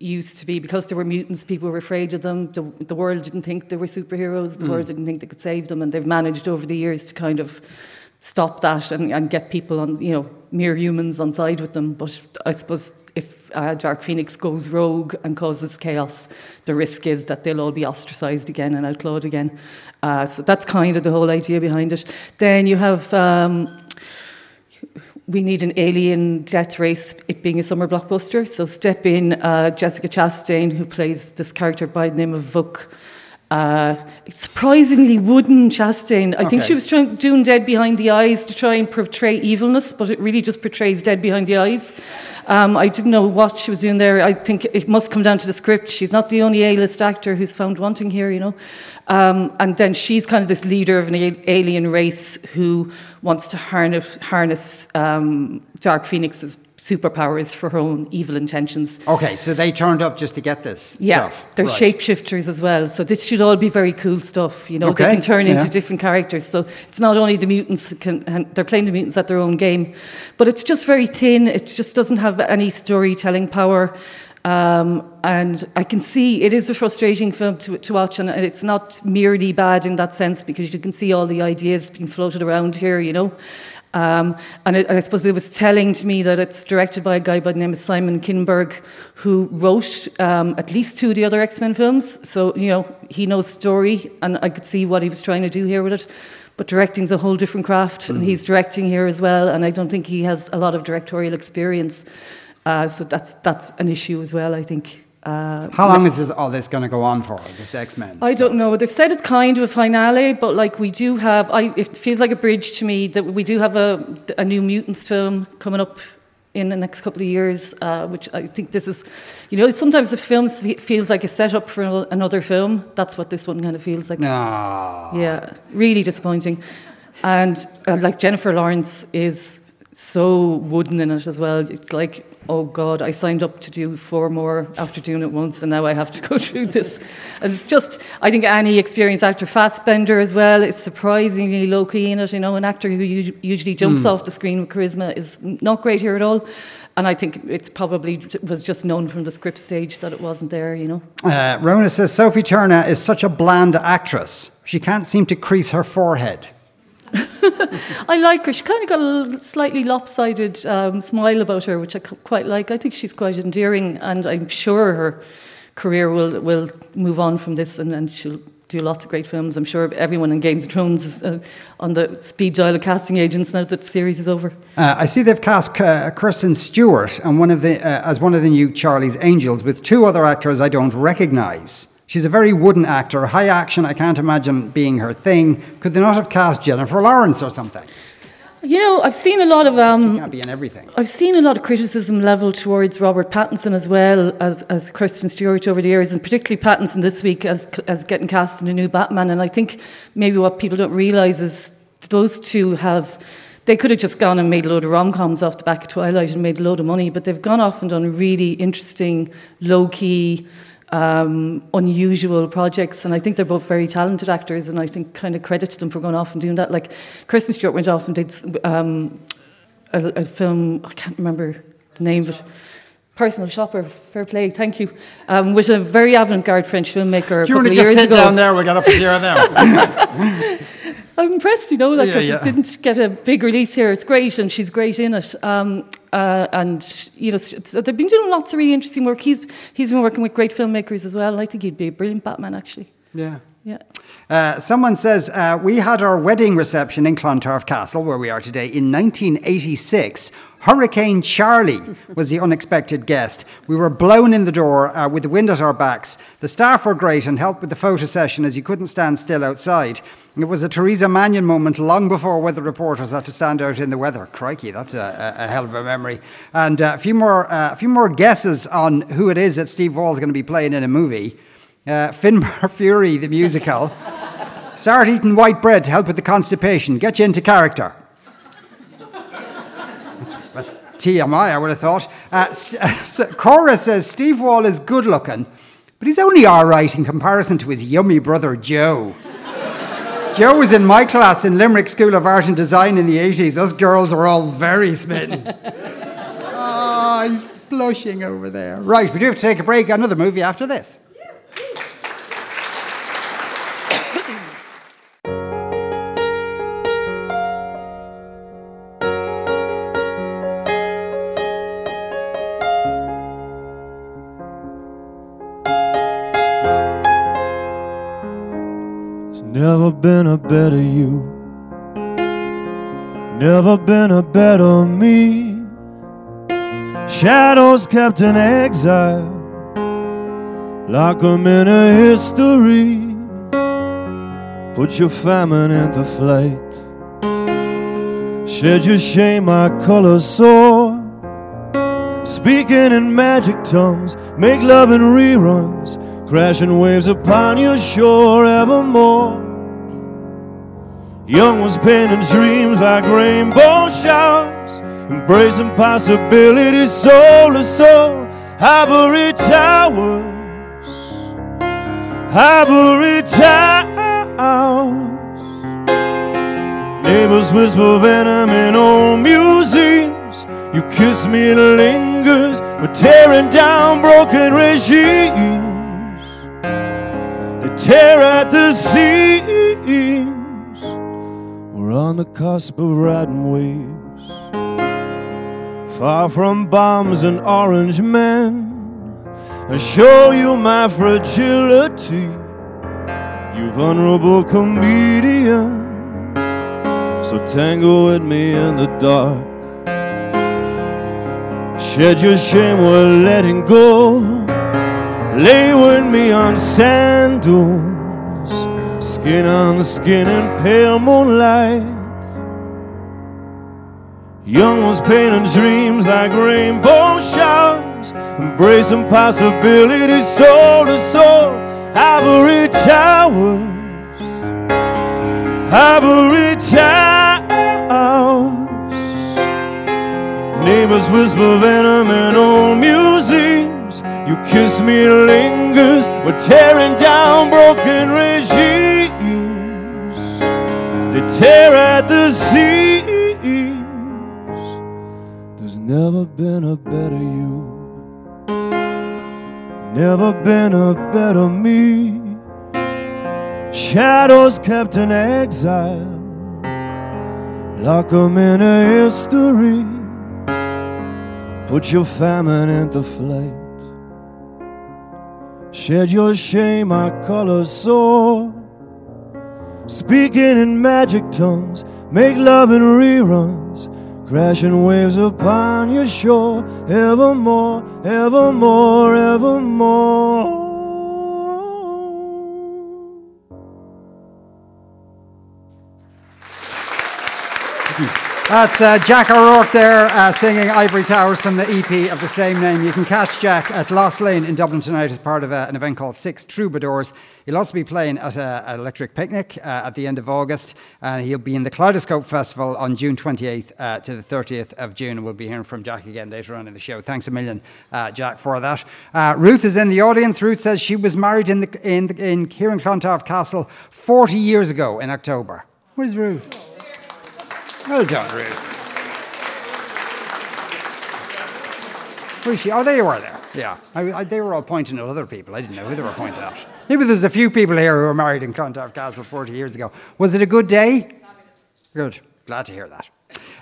used to be, because there were mutants, people were afraid of them, the, the world didn't think they were superheroes, the Mm. world didn't think they could save them, and they've managed over the years to kind of stop that and, and get people on, you know, mere humans on side with them. But I suppose if uh, Dark Phoenix goes rogue and causes chaos, the risk is that they'll all be ostracized again and outlawed again. Uh, so that's kind of the whole idea behind it. Then you have. Um, we need an alien death race, it being a summer blockbuster. So step in uh, Jessica Chastain, who plays this character by the name of Vuk. Uh, surprisingly wooden Chastain. I think she was trying doing Dead Behind the Eyes to try and portray evilness, but it really just portrays Dead Behind the Eyes. Um, I didn't know what she was doing there. I think it must come down to the script. She's not the only A-list actor who's found wanting here, you know. Um, and then she's kind of this leader of an alien race who wants to harness, harness um, Dark Phoenix's superpowers for her own evil intentions. Okay, so they turned up just to get this Yeah, stuff. they're Right. shapeshifters as well. So this should all be very cool stuff. You know, they can turn yeah. into different characters. So it's not only the mutants can, they're playing the mutants at their own game, but it's just very thin. It just doesn't have any storytelling power. Um, and I can see it is a frustrating film to, to watch, and it's not merely bad in that sense because you can see all the ideas being floated around here, you know. Um, and I, I suppose it was telling to me that it's directed by a guy by the name of Simon Kinberg, who wrote um, at least two of the other X Men films. So, you know, he knows story, and I could see what he was trying to do here with it. But directing's a whole different craft, and he's directing here as well, and I don't think he has a lot of directorial experience. Uh, so that's, that's an issue as well, I think. Uh, How long is this, all this going to go on for, this X-Men? I don't know. They've said it's kind of a finale, but like we do have, I, it feels like a bridge to me that we do have a, a new Mutants film coming up in the next couple of years, uh, which I think this is, you know, sometimes if films fe- feels like a setup for another film, that's what this one kind of feels like. Ah. Yeah, really disappointing. And uh, like Jennifer Lawrence is so wooden in it as well. It's like, oh God, I signed up to do four more after doing it once, and now I have to go through this. And It's just, I think any experienced actor, Fassbender as well, is surprisingly low key in it. You know, an actor who u- usually jumps Hmm. off the screen with charisma is not great here at all. And I think it's probably was just known from the script stage that it wasn't there. You know. Uh, Rona says Sophie Turner is such a bland actress. She can't seem to crease her forehead. I like her. She kind of got a slightly lopsided um, smile about her, which I quite like. I think she's quite endearing, and I'm sure her career will will move on from this, and, and she'll do lots of great films. I'm sure everyone in Games of Thrones is uh, on the speed dial of casting agents now that the series is over. Uh, I see they've cast uh, Kristen Stewart and one of the, uh, as one of the new Charlie's Angels with two other actors I don't recognise. She's a very wooden actor, high action. I can't imagine being her thing. Could they not have cast Jennifer Lawrence or something? You know, I've seen a lot of um, Can't be in everything. I've seen a lot of criticism leveled towards Robert Pattinson as well as, as Kristen Stewart over the years, and particularly Pattinson this week as, as getting cast in a new Batman. And I think maybe what people don't realise is those two have. They could have just gone and made a load of rom coms off the back of Twilight and made a load of money, but they've gone off and done really interesting, low key, um, unusual projects. And I think they're both very talented actors, and I think kind of credit to them for going off and doing that. Like Kristen Stewart went off and did um, a, a film, I can't remember the name of it. Personal Shopper, fair play, thank you. Um, with a very avant garde French filmmaker a Do you want to just sit ago. down there? We'll get up here and there. I'm impressed, you know, like Yeah, yeah. it didn't get a big release here. It's great, and she's great in it. Um, uh, and you know, they've been doing lots of really interesting work. He's he's been working with great filmmakers as well. I think he'd be a brilliant Batman, actually. yeah. Yeah. Uh, someone says, uh, We had our wedding reception in Clontarf Castle, where we are today, in 1986. Hurricane Charlie was the unexpected guest. We were blown in the door uh, with the wind at our backs. The staff were great and helped with the photo session as you couldn't stand still outside. It was a Theresa Mannion moment long before weather reporters had to stand out in the weather. Crikey, that's a, a, hell of a memory. And uh, a few more, uh, a few more guesses on who it is that Steve Wall's going to be playing in a movie. Uh, Finbar Furey, the musical. Start eating white bread to help with the constipation. Get you into character. TMI, I would have thought. Uh, Cora says Steve Wall is good looking, but he's only all right in comparison to his yummy brother Joe. Joe was in my class in Limerick School of Art and Design in the 80s. Us girls were all very smitten. oh, he's blushing over there. Right, we do have to take a break. Another movie after this. Never been a better you. Never been a better me. Shadows kept in exile, like a in a history. Put your famine into flight. Shed your shame, my color soar. Speaking in magic tongues, make love in reruns, crashing waves upon your shore evermore. Young was painting dreams like rainbow showers, embracing possibilities soul to soul. Ivory towers, ivory towers. Neighbors whisper venom in old museums. You kiss me, lingers. We're tearing down broken regimes. They tear at the seams. We're on the cusp of riding waves. Far from bombs and orange men. I show you my fragility. You vulnerable comedian. So tangle with me in the dark. Shed your shame, we're letting go. Lay with me on sand dunes, skin on skin in pale moonlight. Young was painting dreams like rainbow showers, embracing possibilities soul to soul. Ivory towers, ivory towers. Neighbors whisper venom in old museums. You kiss me, lingers. We're tearing down broken regimes. They tear at the seams. There's never been a better you. Never been a better me. Shadows kept in exile. Lock 'em in a history. Put your famine into flight. Shed your shame, our colors soar. Speaking in magic tongues, make love in reruns. Crashing waves upon your shore, evermore, evermore, evermore. That's uh, Jack O'Rourke there uh, singing Ivory Towers from the EP of the same name. You can catch Jack at Lost Lane in Dublin tonight as part of uh, an event called Six Troubadours. He'll also be playing at a- an Electric Picnic uh, at the end of August, and he'll be in the Kaleidoscope Festival on June 28th uh, to the 30th of June. We'll be hearing from Jack again later on in the show. Thanks a million, uh, Jack, for that. Uh, Ruth is in the audience. Ruth says she was married in, the, in, the, in Clontarf Castle 40 years ago in October. Where's Ruth? Well done, Ruth. Where is she? Oh, there you were there. Yeah. I, I, they were all pointing at other people. I didn't know who they were pointing at. Maybe there's a few people here who were married in Clontarf Castle 40 years ago. Was it a good day? Good. Glad to hear that.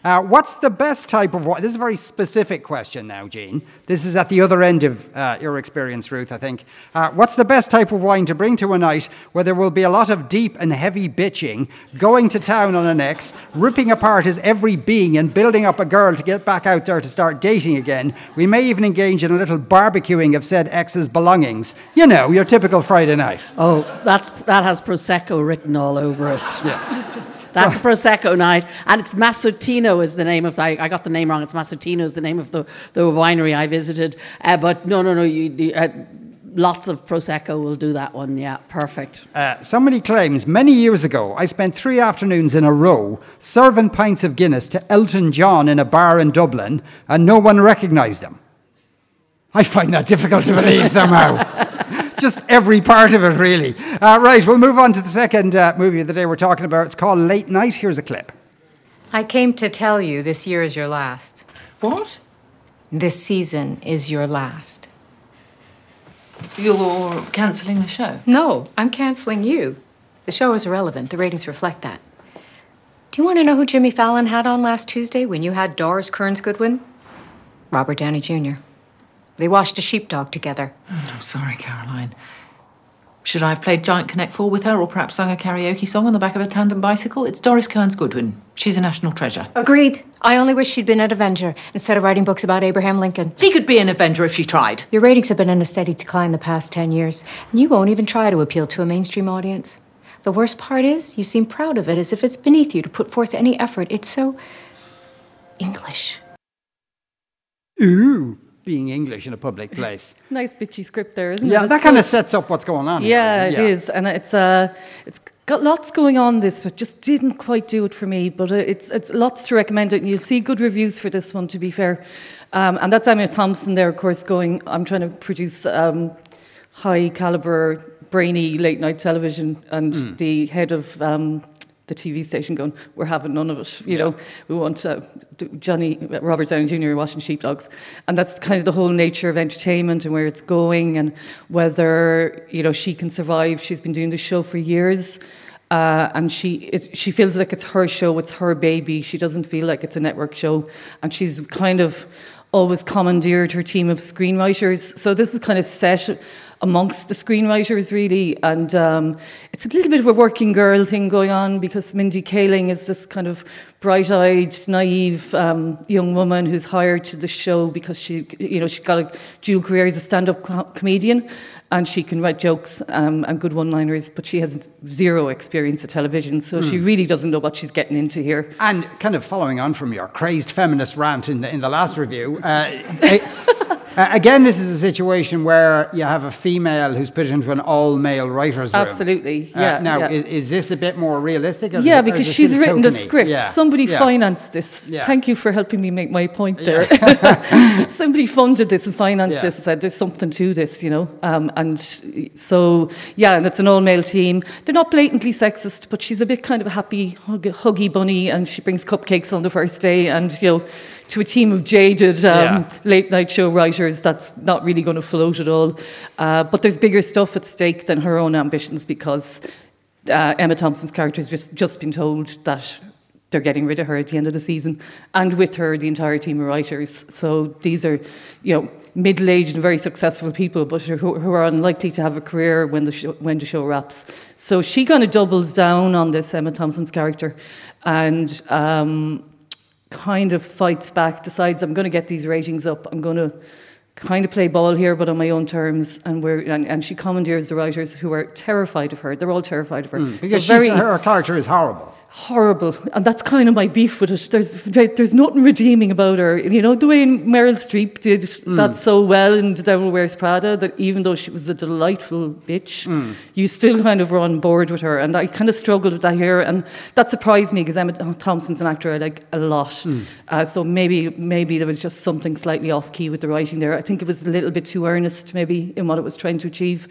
Uh, what's the best type of wine? This is a very specific question now, Jean. This is at the other end of uh, your experience, Ruth, I think. Uh, what's the best type of wine to bring to a night where there will be a lot of deep and heavy bitching, going to town on an ex, ripping apart his every being and building up a girl to get back out there to start dating again? We may even engage in a little barbecuing of said ex's belongings. You know, your typical Friday night. Oh, that's that has prosecco written all over it. Yeah. That's a prosecco night, and it's Massotino is the name of. I, I got the name wrong. It's Massotino is the name of the, the winery I visited. Uh, but no, no, no. You, you, uh, lots of prosecco will do that one. Yeah, perfect. Uh, somebody claims many years ago I spent three afternoons in a row serving pints of Guinness to Elton John in a bar in Dublin, and no one recognised him. I find that difficult to believe somehow. just every part of it, really. Uh, right, we'll move on to the second uh, movie of the day we're talking about. It's called Late Night. Here's a clip. I came to tell you this year is your last. What? This season is your last. You're cancelling the show? No, I'm canceling you. The show is irrelevant. The ratings reflect that. Do you want to know who Jimmy Fallon had on last Tuesday when you had Doris Kearns Goodwin? Robert Downey Jr. They washed a sheepdog together. Oh, I'm sorry, Caroline. Should I have played Giant Connect 4 with her or perhaps sung a karaoke song on the back of a tandem bicycle? It's Doris Kearns Goodwin. She's a national treasure. Agreed. I only wish she'd been an Avenger instead of writing books about Abraham Lincoln. She could be an Avenger if she tried. Your ratings have been in a steady decline the past 10 years, and you won't even try to appeal to a mainstream audience. The worst part is, you seem proud of it as if it's beneath you to put forth any effort. It's so. English. Ooh, being English in a public place. Nice bitchy script there, isn't yeah, it? Yeah, that kind of sets up what's going on. here. Yeah, it is, and it's uh, it's got lots going on. This, but just didn't quite do it for me. But uh, it's it's lots to recommend it, and you'll see good reviews for this one. To be fair, um, and that's Emma Thompson there, of course, going. I'm trying to produce um, high caliber, brainy late night television, and Mm. the head of. Um, the TV station going, we're having none of it. You know, we want uh, Johnny Robert Downey Jr. watching sheepdogs, and that's kind of the whole nature of entertainment and where it's going, and whether you know she can survive. She's been doing the show for years, uh, and she she feels like it's her show, it's her baby. She doesn't feel like it's a network show, and she's kind of always commandeered her team of screenwriters. So this is kind of set amongst the screenwriters really. And um, it's a little bit of a working girl thing going on because Mindy Kaling is this kind of bright-eyed naive um, young woman who's hired to the show because she you know she's got a dual career as a stand-up co- comedian and she can write jokes um, and good one-liners but she has zero experience of television. So she Hmm. really doesn't know what she's getting into here. And kind of following on from your crazed feminist rant in the, in the last review, uh, uh, again, this is a situation where you have a female who's put into an all male writer's room. Absolutely, Uh, yeah, now, yeah. Is, is this a bit more realistic? Yeah, because she's written the script. Yeah, Somebody yeah. financed this. Thank you for helping me make my point there. Somebody funded this and financed this and said there's something to this, you know. Um, and so, yeah, and it's an all male team. They're not blatantly sexist, but she's a bit kind of a happy, hug, huggy bunny, and she brings cupcakes on the first day. And, you know, to a team of jaded um, Yeah. late night show writers, that's not really going to float at all. Uh, but there's bigger stuff at stake than her own ambitions because uh, Emma Thompson's character has just, just been told that they're getting rid of her at the end of the season, and with her, the entire team of writers. So these are, you know, middle-aged and very successful people, but who, who are unlikely to have a career when the show, when the show wraps. So she kind of doubles down on this Emma Thompson's character, and um, kind of fights back, decides I'm going to get these ratings up. I'm going to kind of play ball here, but on my own terms. And we're and, and she commandeers the writers who are terrified of her. They're all terrified of her. Mm, because so very her character is horrible. Horrible, and that's kind of my beef with it. There's there's nothing redeeming about her. You know the way Meryl Streep did that mm. so well in The Devil Wears Prada. That even though she was a delightful bitch, mm. you still kind of were on board with her. And I kind of struggled with that here, and that surprised me because Emma Thompson's an actor I like a lot. Mm. Uh, so maybe maybe there was just something slightly off key with the writing there. I think it was a little bit too earnest, maybe in what it was trying to achieve.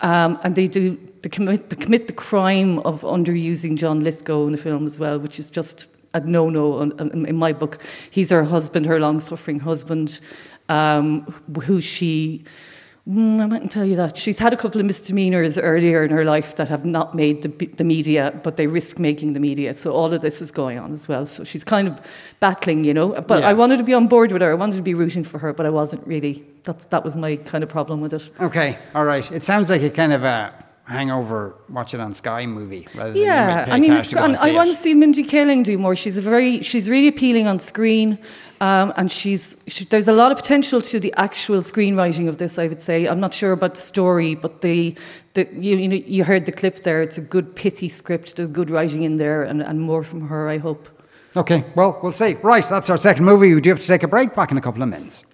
Um, and they do they commit, commit the crime of underusing John Lithgow in the film as well, which is just a no-no in, in- my book. He's her husband, her long-suffering husband, um, who she. Mm, I mightn't tell you that. She's had a couple of misdemeanors earlier in her life that have not made the, the media, but they risk making the media. So all of this is going on as well. So she's kind of battling, you know. But Yeah. I wanted to be on board with her. I wanted to be rooting for her, but I wasn't really. That's that was my kind of problem with it. Okay, all right. It sounds like a kind of a hangover, watch it on Sky movie rather Yeah, I mean, cash and and I want to see Mindy Kaling do more. She's a very, she's really appealing on screen, um, and she's she, there's a lot of potential to the actual screenwriting of this. I would say I'm not sure about the story, but the, the you, you know you heard the clip there. It's a good pithy script. There's good writing in there, and, and more from her. I hope. Okay, well, we'll see. Right, that's our second movie. We do have to take a break. Back in a couple of minutes.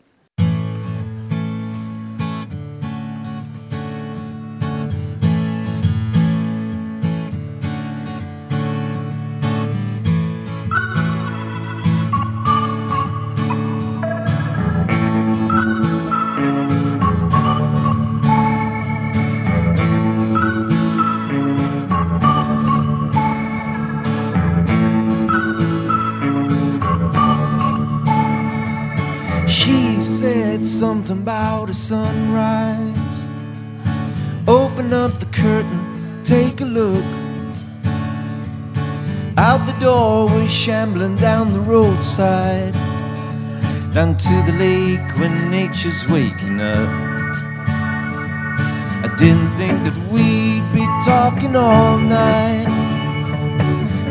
Sunrise. Open up the curtain, take a look. Out the door, we're shambling down the roadside. Down to the lake when nature's waking up. I didn't think that we'd be talking all night.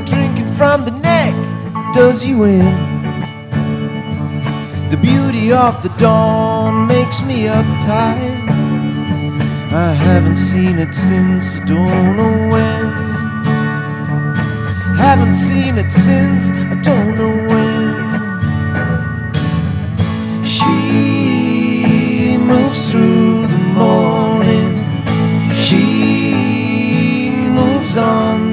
Drinking from the neck does you in. The beauty of the dawn makes me uptight. I haven't seen it since I don't know when. Haven't seen it since I don't know when. She moves through the morning. She moves on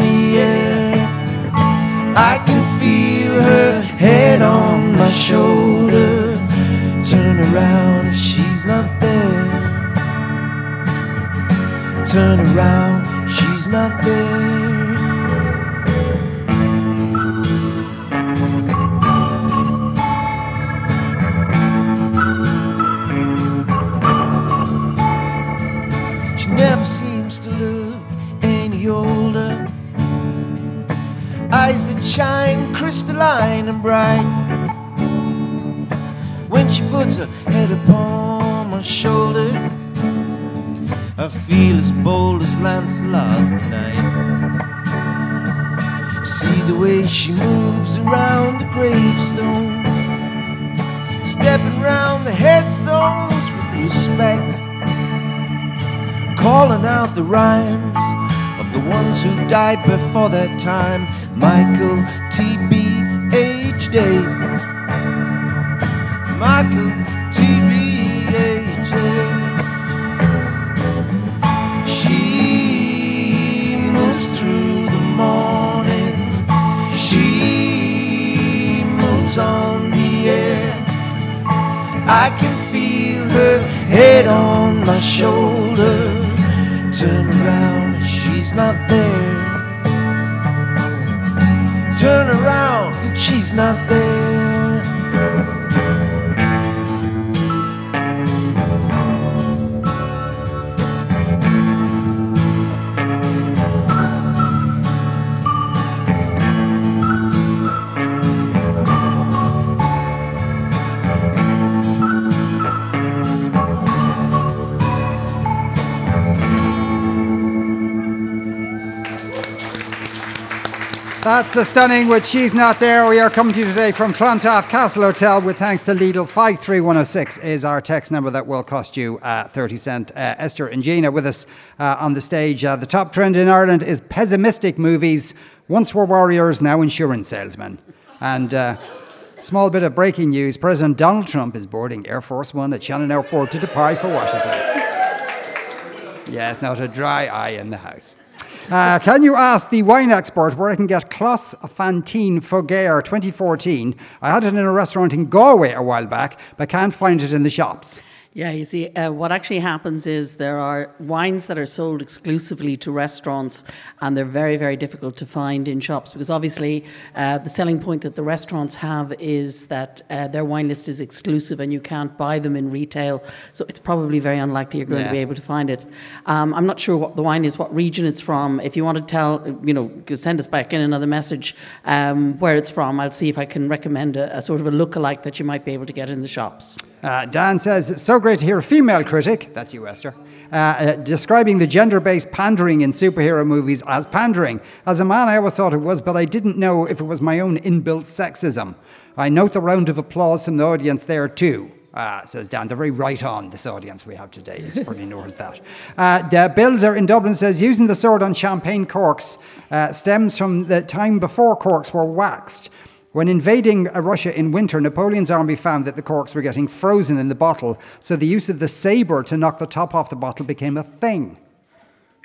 around, she's not there. She never seems to look any older. Eyes that shine crystalline and bright. When she puts her head upon feel as bold as Lancelot at night. See the way she moves around the gravestone, stepping round the headstones with respect, calling out the rhymes of the ones who died before their time. Michael T.B. H. Day. Michael T.B. head on my shoulder. Turn around, she's not there. Turn around, she's not there. That's the stunning with She's Not There. We are coming to you today from Clontarf Castle Hotel with thanks to Lidl. 53106 is our text number that will cost you uh, 30 cent. Uh, Esther and Gina with us uh, on the stage. Uh, the top trend in Ireland is pessimistic movies. Once were warriors, now insurance salesmen. And uh, small bit of breaking news President Donald Trump is boarding Air Force One at Shannon Airport to depart for Washington. Yes, not a dry eye in the house. Uh, can you ask the wine expert where I can get Clos Fantine Faugères 2014? I had it in a restaurant in Galway a while back, but can't find it in the shops. Yeah, you see, uh, what actually happens is there are wines that are sold exclusively to restaurants, and they're very, very difficult to find in shops because obviously uh, the selling point that the restaurants have is that uh, their wine list is exclusive and you can't buy them in retail. So it's probably very unlikely you're going Yeah. to be able to find it. Um, I'm not sure what the wine is, what region it's from. If you want to tell, you know, send us back in another message um, where it's from. I'll see if I can recommend a, a sort of a look-alike that you might be able to get in the shops. Uh, Dan says, so great to hear a female critic, that's you, Esther, uh, uh, describing the gender based pandering in superhero movies as pandering. As a man, I always thought it was, but I didn't know if it was my own inbuilt sexism. I note the round of applause from the audience there too. Uh, says Dan, they're very right on this audience we have today. It's probably knows that. Uh, the Bilzer in Dublin says using the sword on champagne corks uh, stems from the time before corks were waxed. When invading uh, Russia in winter, Napoleon's army found that the corks were getting frozen in the bottle, so the use of the saber to knock the top off the bottle became a thing.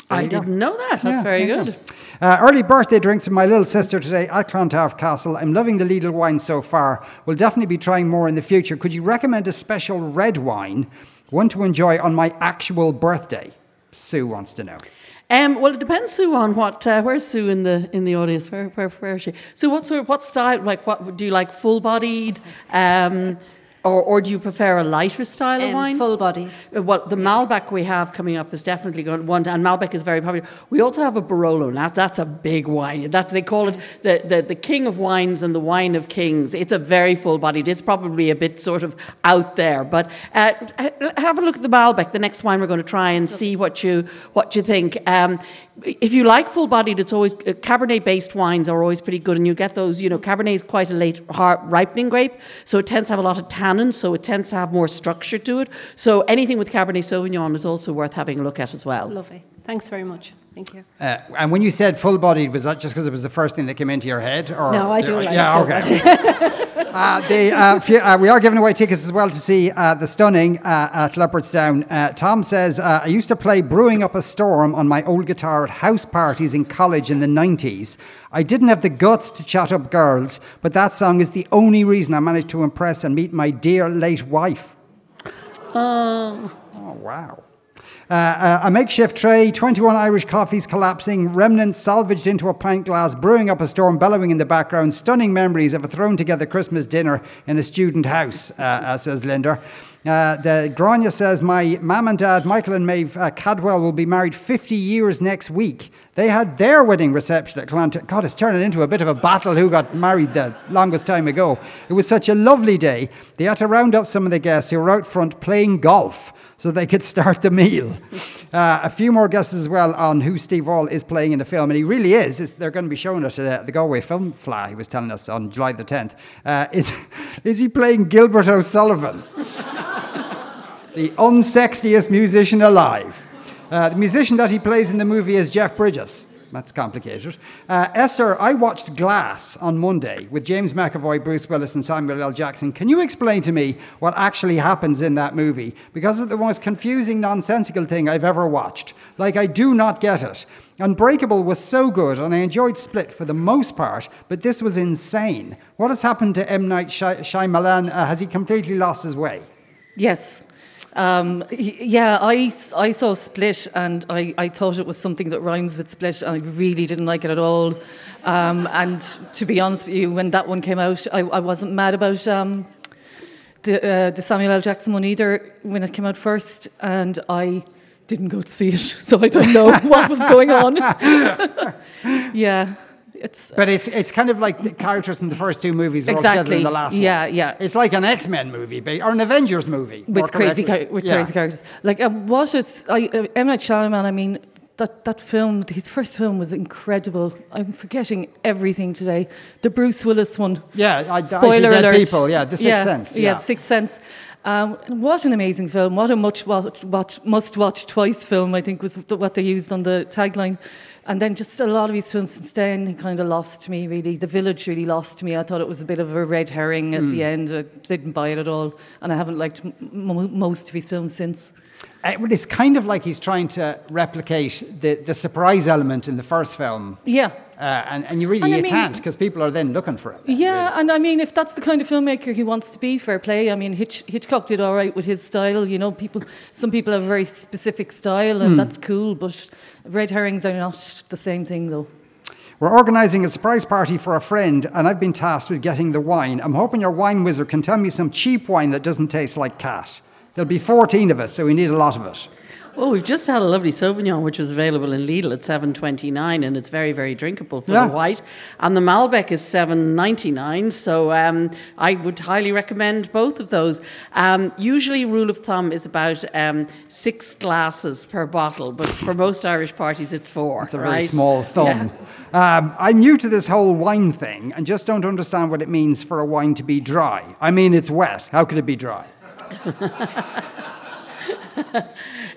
There I didn't know that. That's Yeah, very good. go. Uh, early birthday drinks for my little sister today at Clontarf Castle. I'm loving the Lidl wine so far. We'll definitely be trying more in the future. Could you recommend a special red wine, one to enjoy on my actual birthday? Sue wants to know. Um, well, it depends, Sue, on what. Uh, where's Sue in the in the audience? Where where where is she? Sue, what sort of what style? Like, what do you like? Full bodied? Um, Or, or do you prefer a lighter style of Um, wine? full body. Uh, Well, the Malbec we have coming up is definitely going one, and Malbec is very popular. We also have a Barolo. Now that's a big wine. That's they call it the, the, the king of wines and the wine of kings. It's a very full bodied. It's probably a bit sort of out there, but uh, have a look at the Malbec, the next wine we're going to try and see what you what you think. Um, if you like full bodied, it's always uh, Cabernet based wines are always pretty good, and you get those. You know, Cabernet is quite a late ripening grape, so it tends to have a lot of tannins, so it tends to have more structure to it. So anything with Cabernet Sauvignon is also worth having a look at as well. Lovely. Thanks very much. Thank you. Uh, and when you said full bodied, was that just because it was the first thing that came into your head? Or No, I do like Yeah, okay. uh, the, uh, few, uh, we are giving away tickets as well to see uh, the stunning uh, at Leopardstown. Uh, Tom says, uh, I used to play Brewing Up a Storm on my old guitar at house parties in college in the 90s. I didn't have the guts to chat up girls, but that song is the only reason I managed to impress and meet my dear late wife. Um, Oh, wow. Uh, uh, a makeshift tray, 21 Irish coffees collapsing, remnants salvaged into a pint glass, brewing up a storm, bellowing in the background, stunning memories of a thrown together Christmas dinner in a student house, uh, uh, says Linda. Uh, the Grania says, My mum and dad, Michael and Maeve uh, Cadwell, will be married 50 years next week. They had their wedding reception at Clontarf. God, it's turning into a bit of a battle who got married the longest time ago. It was such a lovely day. They had to round up some of the guests who were out front playing golf so they could start the meal. Uh, a few more guesses as well on who Steve Wall is playing in the film, and he really is. It's, they're going to be showing us at the Galway Film Fleadh, he was telling us on July the 10th. Uh, is, is he playing Gilbert O'Sullivan? the unsexiest musician alive. Uh, the musician that he plays in the movie is Jeff Bridges. That's complicated. Uh, Esther, I watched Glass on Monday with James McAvoy, Bruce Willis, and Samuel L. Jackson. Can you explain to me what actually happens in that movie? Because it's the most confusing, nonsensical thing I've ever watched. Like, I do not get it. Unbreakable was so good, and I enjoyed Split for the most part, but this was insane. What has happened to M. Night Shy- Shyamalan? Uh, has he completely lost his way? Yes. Um, yeah, I, I saw Split and I, I thought it was something that rhymes with Split and I really didn't like it at all. Um, and to be honest with you, when that one came out, I, I wasn't mad about um, the, uh, the Samuel L. Jackson one either when it came out first. And I didn't go to see it, so I don't know what was going on. yeah. It's, But it's it's kind of like the characters in the first two movies are all together Exactly. in the last Yeah, one. yeah. Yeah. It's like an X Men movie, or an Avengers movie. with crazy with Yeah. crazy characters. Like uh, what is I, uh, M Night Shyamalan? I mean, that that film, his first film was incredible. I'm forgetting everything today. The Bruce Willis one. Yeah, I- I Spoiler Dead alert. People, yeah, The Sixth yeah, Sense, Yeah, yeah. Sixth Sense. Um, what an amazing film! What a much watch, watch, must watch twice film. I think was the- what they used on the tagline. And then just a lot of his films since then, he kind of lost me, really. The Village really lost me. I thought it was a bit of a red herring at Mm. the end. I didn't buy it at all. And I haven't liked m- most of his films since. Uh, but it's kind of like he's trying to replicate the, the surprise element in the first film. Yeah. Uh, and, and you really And I you mean- can't because people are then looking for it. Yeah, and I mean, if that's the kind of filmmaker he wants to be, fair play. I mean, Hitch, Hitchcock did all right with his style. You know, people, some people have a very specific style, and Hmm. that's cool. But red herrings are not the same thing, though. We're organising a surprise party for a friend, and I've been tasked with getting the wine. I'm hoping your wine wizard can tell me some cheap wine that doesn't taste like cat. There'll be 14 of us, so we need a lot of it. Oh, we've just had a lovely Sauvignon, which was available in Lidl at seven twenty nine, and it's very, very drinkable for Yeah. the white. And the Malbec is seven ninety nine, so um, I would highly recommend both of those. Um, usually, rule of thumb is about um, six glasses per bottle, but for most Irish parties, it's four. It's a right? very small thumb. Yeah. Um, I'm new to this whole wine thing and just don't understand what it means for a wine to be dry. I mean, it's wet. How could it be dry?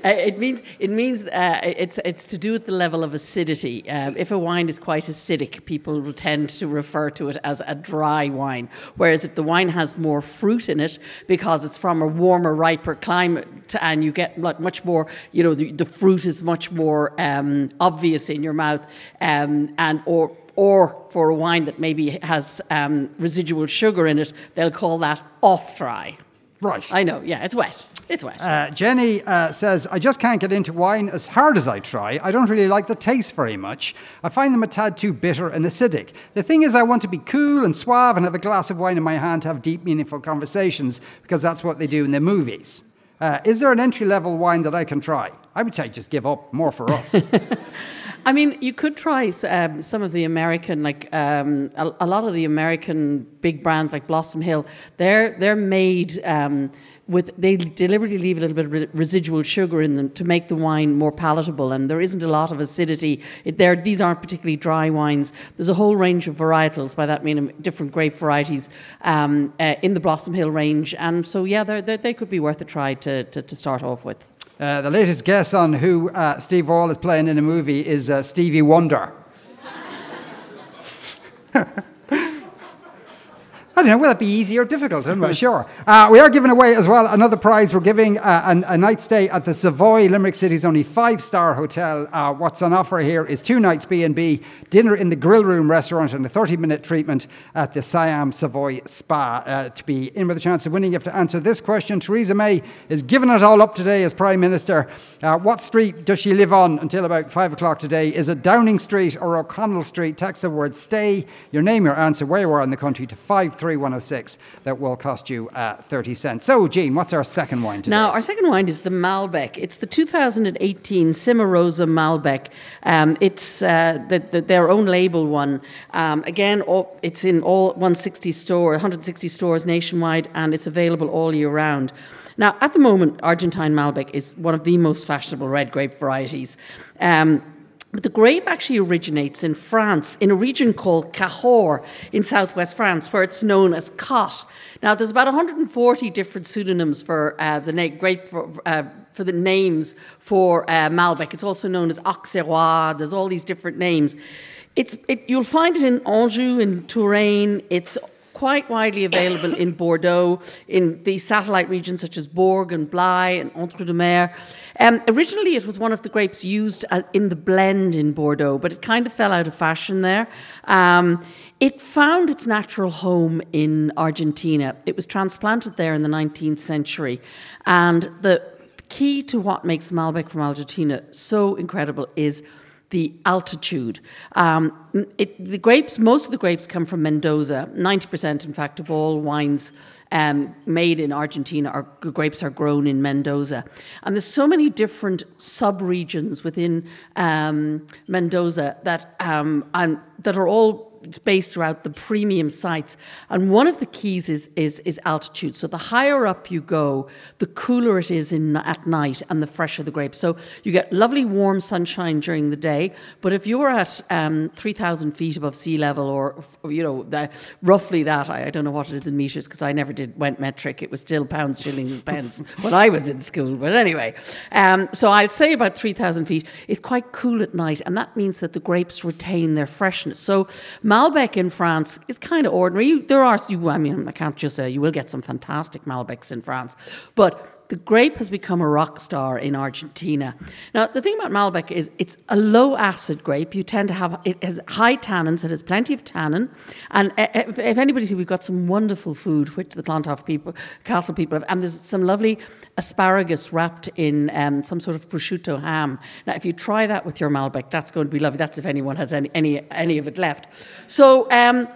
Uh, it means it means uh, it's it's to do with the level of acidity. Um, if a wine is quite acidic, people will tend to refer to it as a dry wine. Whereas if the wine has more fruit in it, because it's from a warmer, riper climate, and you get much more, you know, the, the fruit is much more um, obvious in your mouth, um, and or or for a wine that maybe has um, residual sugar in it, they'll call that off dry. Right. I know. Yeah, it's wet. It's wet. Uh, Jenny uh, says, I just can't get into wine as hard as I try. I don't really like the taste very much. I find them a tad too bitter and acidic. The thing is, I want to be cool and suave and have a glass of wine in my hand to have deep, meaningful conversations because that's what they do in the movies. Uh, is there an entry level wine that I can try? I would say just give up more for us. I mean, you could try um, some of the American, like um, a, a, lot of the American big brands like Blossom Hill. They're they're made um, with they deliberately leave a little bit of re- residual sugar in them to make the wine more palatable, and there isn't a lot of acidity. It, these aren't particularly dry wines. There's a whole range of varietals. By that I mean different grape varieties um, uh, in the Blossom Hill range, and so yeah, they're, they're, they could be worth a try to, to, to start off with. Uh, the latest guess on who uh, Steve Wall is playing in a movie is uh, Stevie Wonder. I don't know, will it be easy or difficult? I'm not sure. Uh, we are giving away as well another prize. We're giving uh, an, a night stay at the Savoy, Limerick City's only five-star hotel. Uh, what's on offer here is two nights B&B, dinner in the Grill Room restaurant and a 30-minute treatment at the Siam Savoy Spa. Uh, to be in with a chance of winning, you have to answer this question. Theresa May is giving it all up today as Prime Minister. Uh, what street does she live on until about five o'clock today? Is it Downing Street or O'Connell Street? Text the word stay, your name, your answer, where you are in the country to 5 3106 that will cost you uh, 30 cents. So, Jean, what's our second wine today? Now, our second wine is the Malbec. It's the 2018 Cimarosa Malbec. Um, it's uh, the, the, their own label one. Um, again, all, it's in all 160 stores, 160 stores nationwide, and it's available all year round. Now, at the moment, Argentine Malbec is one of the most fashionable red grape varieties. Um, the grape actually originates in France, in a region called Cahors in southwest France, where it's known as Cot. Now, there's about 140 different pseudonyms for uh, the na- grape uh, for, the names for uh, Malbec. It's also known as Auxerrois. There's all these different names. It's, it, you'll find it in Anjou, in Touraine. It's quite widely available in Bordeaux, in the satellite regions such as Bourg and Blaye and Entre-deux-Mers. Um, originally, it was one of the grapes used uh, in the blend in Bordeaux, but it kind of fell out of fashion there. Um, it found its natural home in Argentina. It was transplanted there in the 19th century, and the key to what makes Malbec from Argentina so incredible is the altitude. Um, it, the grapes, most of the grapes come from Mendoza. 90%, in fact, of all wines um, made in Argentina are grapes are grown in Mendoza. And there's so many different sub-regions within um, Mendoza that, um, that are all based throughout the premium sites. And one of the keys is, is, is altitude. So the higher up you go, the cooler it is in, at night and the fresher the grapes. So you get lovely warm sunshine during the day. But if you're at um, 3,000 feet above sea level or, you know, the, roughly that, I, I, don't know what it is in meters because I never did went metric. It was still pounds, shillings, pence when I was in school. But anyway, um, so I'd say about 3,000 feet. It's quite cool at night and that means that the grapes retain their freshness. So Malbec in France is kind of ordinary. There are, you, I mean, I can't just say you will get some fantastic Malbecs in France, but the grape has become a rock star in Argentina. Now, the thing about Malbec is it's a low acid grape. You tend to have, it has high tannins, it has plenty of tannin. And if, if anybody see we've got some wonderful food, which the Clontarf people, Castle people have, and there's some lovely asparagus wrapped in um, some sort of prosciutto ham. Now, if you try that with your Malbec, that's going to be lovely. That's if anyone has any, any, any of it left. So, um,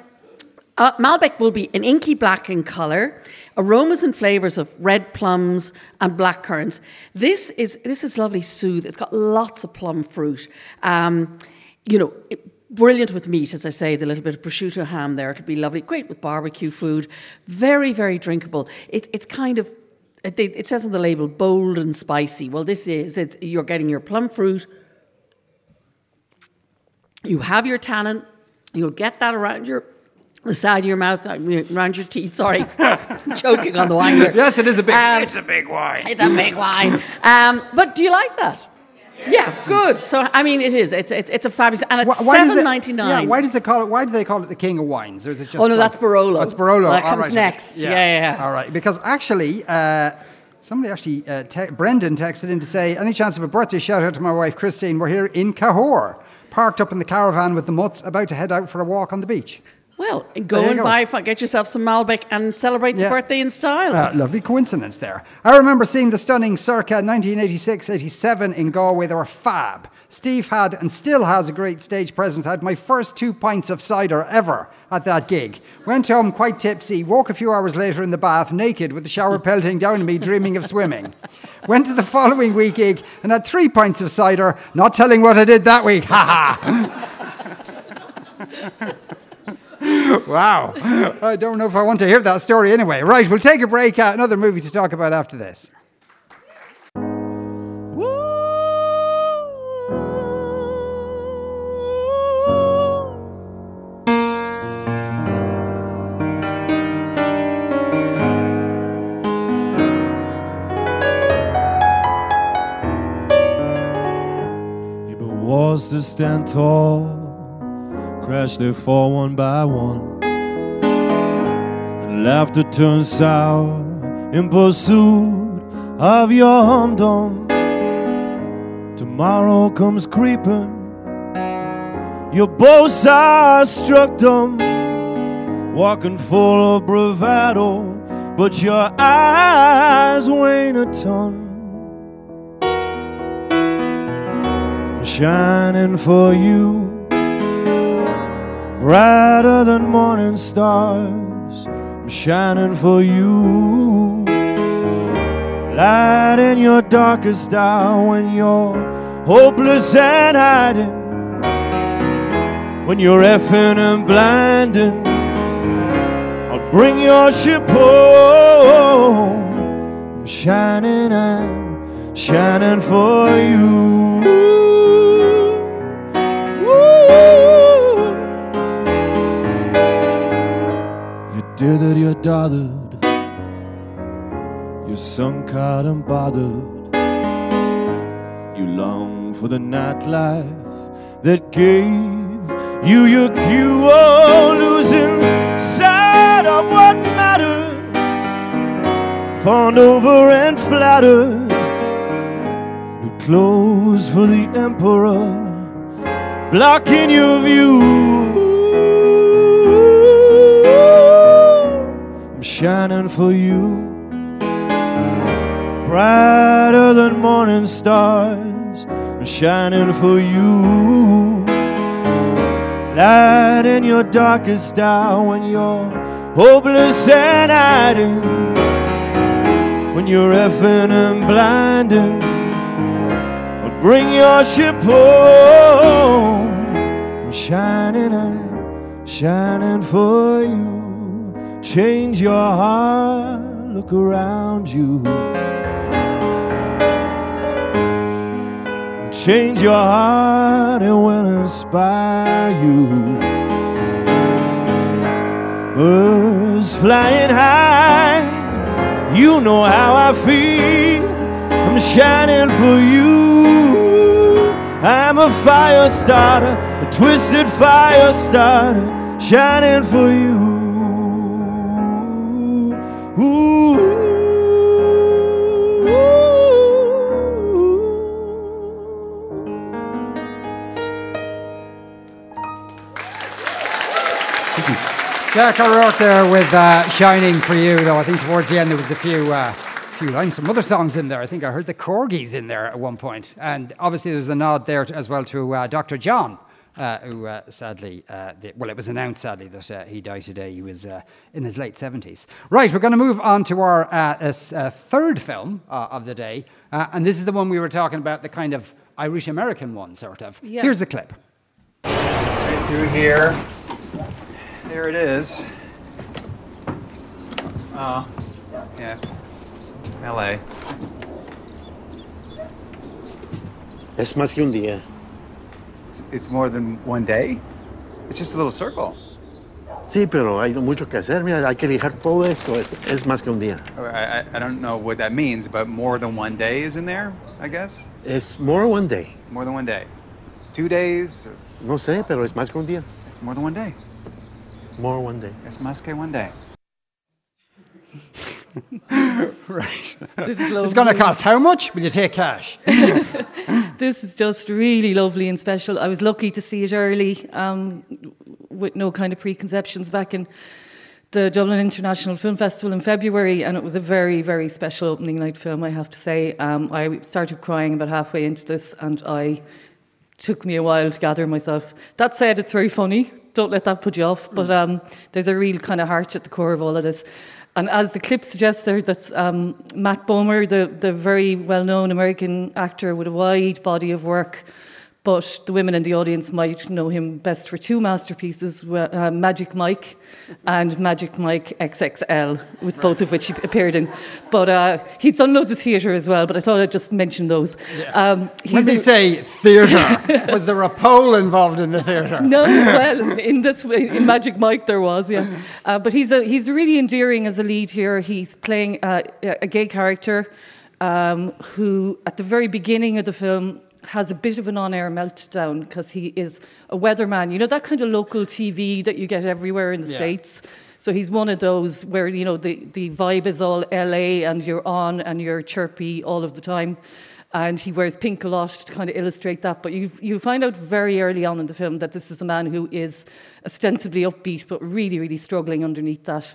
uh, Malbec will be an inky black in colour, aromas and flavours of red plums and black currants. This is this is lovely soothe. It's got lots of plum fruit. Um, you know, it, brilliant with meat, as I say, the little bit of prosciutto ham there. It'll be lovely. Great with barbecue food. Very, very drinkable. It, it's kind of it, it, says on the label bold and spicy. Well, this is it, you're getting your plum fruit. You have your tannin. You'll get that around your the side of your mouth, uh, around your teeth. Sorry, choking on the wine here. Yes, it is a big. Um, it's a big wine. It's a big wine. Um, but do you like that? Yeah, good. So I mean, it is. It's it's, it's a fabulous, and it's why seven ninety nine. Yeah, why does they call it? Why do they call it the king of wines? Or is it just? Oh no, like, that's Barolo. That's Barolo. That comes right. next. Yeah, yeah, yeah. All right, because actually. Uh, Somebody actually, uh, te- Brendan texted in to say, any chance of a birthday shout out to my wife Christine? We're here in Cahors, parked up in the caravan with the mutts, about to head out for a walk on the beach. Well, go and go. buy, get yourself some Malbec and celebrate the Yeah. birthday in style. Uh, lovely coincidence there. I remember seeing the stunning circa 1986 87 in Galway. They were fab. Steve had and still has a great stage presence. I had my first two pints of cider ever at that gig. Went home quite tipsy, woke a few hours later in the bath naked with the shower pelting down on me, dreaming of swimming. Went to the following week gig and had three pints of cider, not telling what I did that week. Ha ha! wow. I don't know if I want to hear that story anyway. Right, we'll take a break. Uh, another movie to talk about after this. Wars that stand tall crash they fall one by one, and laughter turns sour in pursuit of your humdrum. Tomorrow comes creeping, your bows are struck dumb, walking full of bravado, but your eyes wane a ton. shining for you, brighter than morning stars. I'm shining for you, light in your darkest hour when you're hopeless and hiding, when you're effing and blinding. I'll bring your ship home. I'm shining, I'm shining for you. Dithered, you're dothered. You're sunk out and bothered. You long for the nightlife that gave you your cue. Oh, losing sight of what matters. Fawned over and flattered. New clothes for the emperor, blocking your view. Shining for you, brighter than morning stars. I'm shining for you, light in your darkest hour when you're hopeless and hiding, when you're effing and blinding. I'll bring your ship home. I'm shining, I'm shining for you. Change your heart, look around you. Change your heart, it will inspire you. Birds flying high, you know how I feel. I'm shining for you. I'm a fire starter, a twisted fire starter, shining for you. Jack O'Rourke there with uh, Shining for You, though I think towards the end there was a few, uh, few lines, some other songs in there. I think I heard the Corgis in there at one point. And obviously there was a nod there to, as well to uh, Dr. John, uh, who uh, sadly, uh, the, well, it was announced sadly that uh, he died today. He was uh, in his late 70s. Right, we're going to move on to our uh, uh, third film uh, of the day. Uh, and this is the one we were talking about, the kind of Irish American one, sort of. Yeah. Here's a clip. Right through here. There it is. Oh, yeah. LA. Es más que un día. It's, it's more than one day? It's just a little circle. Sí, pero hay mucho que hacer. Mira, hay que lijar todo esto. Es, es más que un día. I, I, I don't know what that means, but more than one day is in there, I guess? It's more than one day. More than one day. Two days? or- No sé, pero es más que un día. It's more than one day. More one day. It's más que one day. right. This is It's going to cost how much? Will you take cash? this is just really lovely and special. I was lucky to see it early um, with no kind of preconceptions back in the Dublin International Film Festival in February, and it was a very, very special opening night film, I have to say. Um, I started crying about halfway into this, and I took me a while to gather myself. That said, it's very funny. Don't let that put you off. But um, there's a real kind of heart at the core of all of this. And as the clip suggests there, that's um, Matt Bomer, the, the very well known American actor with a wide body of work. But the women in the audience might know him best for two masterpieces uh, Magic Mike and Magic Mike XXL, with both of which he appeared in. But uh, he's done loads of theatre as well, but I thought I'd just mention those. Um, When they a- say theatre, was there a pole involved in the theatre? no, well, in this in Magic Mike there was, yeah. Uh, but he's a, he's really endearing as a lead here. He's playing uh, a gay character um, who, at the very beginning of the film, has a bit of an on-air meltdown because he is a weatherman. You know that kind of local TV that you get everywhere in the Yeah. states. So he's one of those where you know the, the vibe is all LA and you're on and you're chirpy all of the time. And he wears pink a lot to kind of illustrate that. But you you find out very early on in the film that this is a man who is ostensibly upbeat, but really, really struggling underneath that.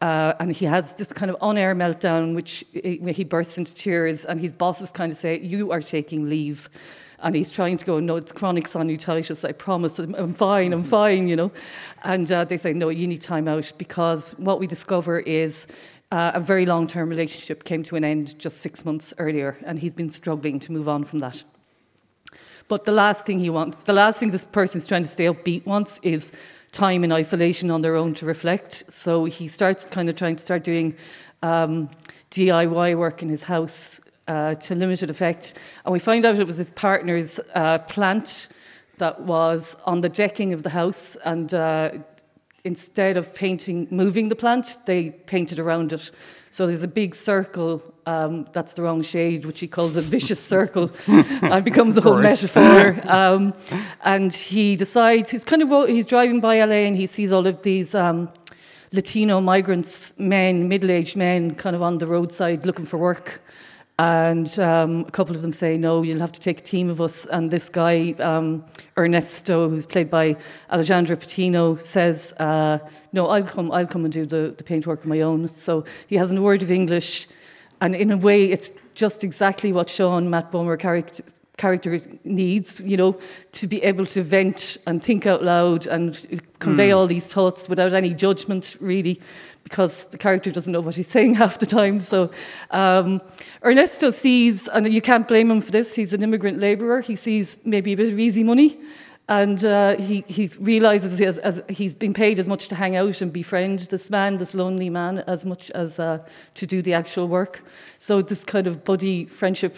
Uh, and he has this kind of on-air meltdown, which eh, he bursts into tears, and his bosses kind of say, "You are taking leave." And he's trying to go, no, it's chronic sinusitis. I promise, I'm, I'm fine, I'm fine, you know. And uh, they say, no, you need time out because what we discover is uh, a very long term relationship came to an end just six months earlier, and he's been struggling to move on from that. But the last thing he wants, the last thing this person's trying to stay upbeat wants is time in isolation on their own to reflect. So he starts kind of trying to start doing um, DIY work in his house uh, to limited effect. And we find out it was his partner's uh, plant that was on the decking of the house and uh, instead of painting, moving the plant, they painted around it. So there's a big circle um, that's the wrong shade, which he calls a vicious circle, and becomes a whole metaphor. Um, and he decides he's kind of he's driving by LA and he sees all of these. Um, Latino migrants, men, middle-aged men, kind of on the roadside looking for work, and um, a couple of them say, "No, you'll have to take a team of us." And this guy, um, Ernesto, who's played by Alejandro Patino, says, uh, "No, I'll come. I'll come and do the, the paintwork on my own." So he hasn't a word of English, and in a way, it's just exactly what Sean Matt Bomer character character needs, you know, to be able to vent and think out loud and convey Mm. all these thoughts without any judgment, really, because the character doesn't know what he's saying half the time. So um, Ernesto sees, and you can't blame him for this, he's an immigrant labourer. He sees maybe a bit of easy money. And uh, he, he realizes he has, as he's been paid as much to hang out and befriend this man, this lonely man, as much as uh, to do the actual work. So this kind of buddy friendship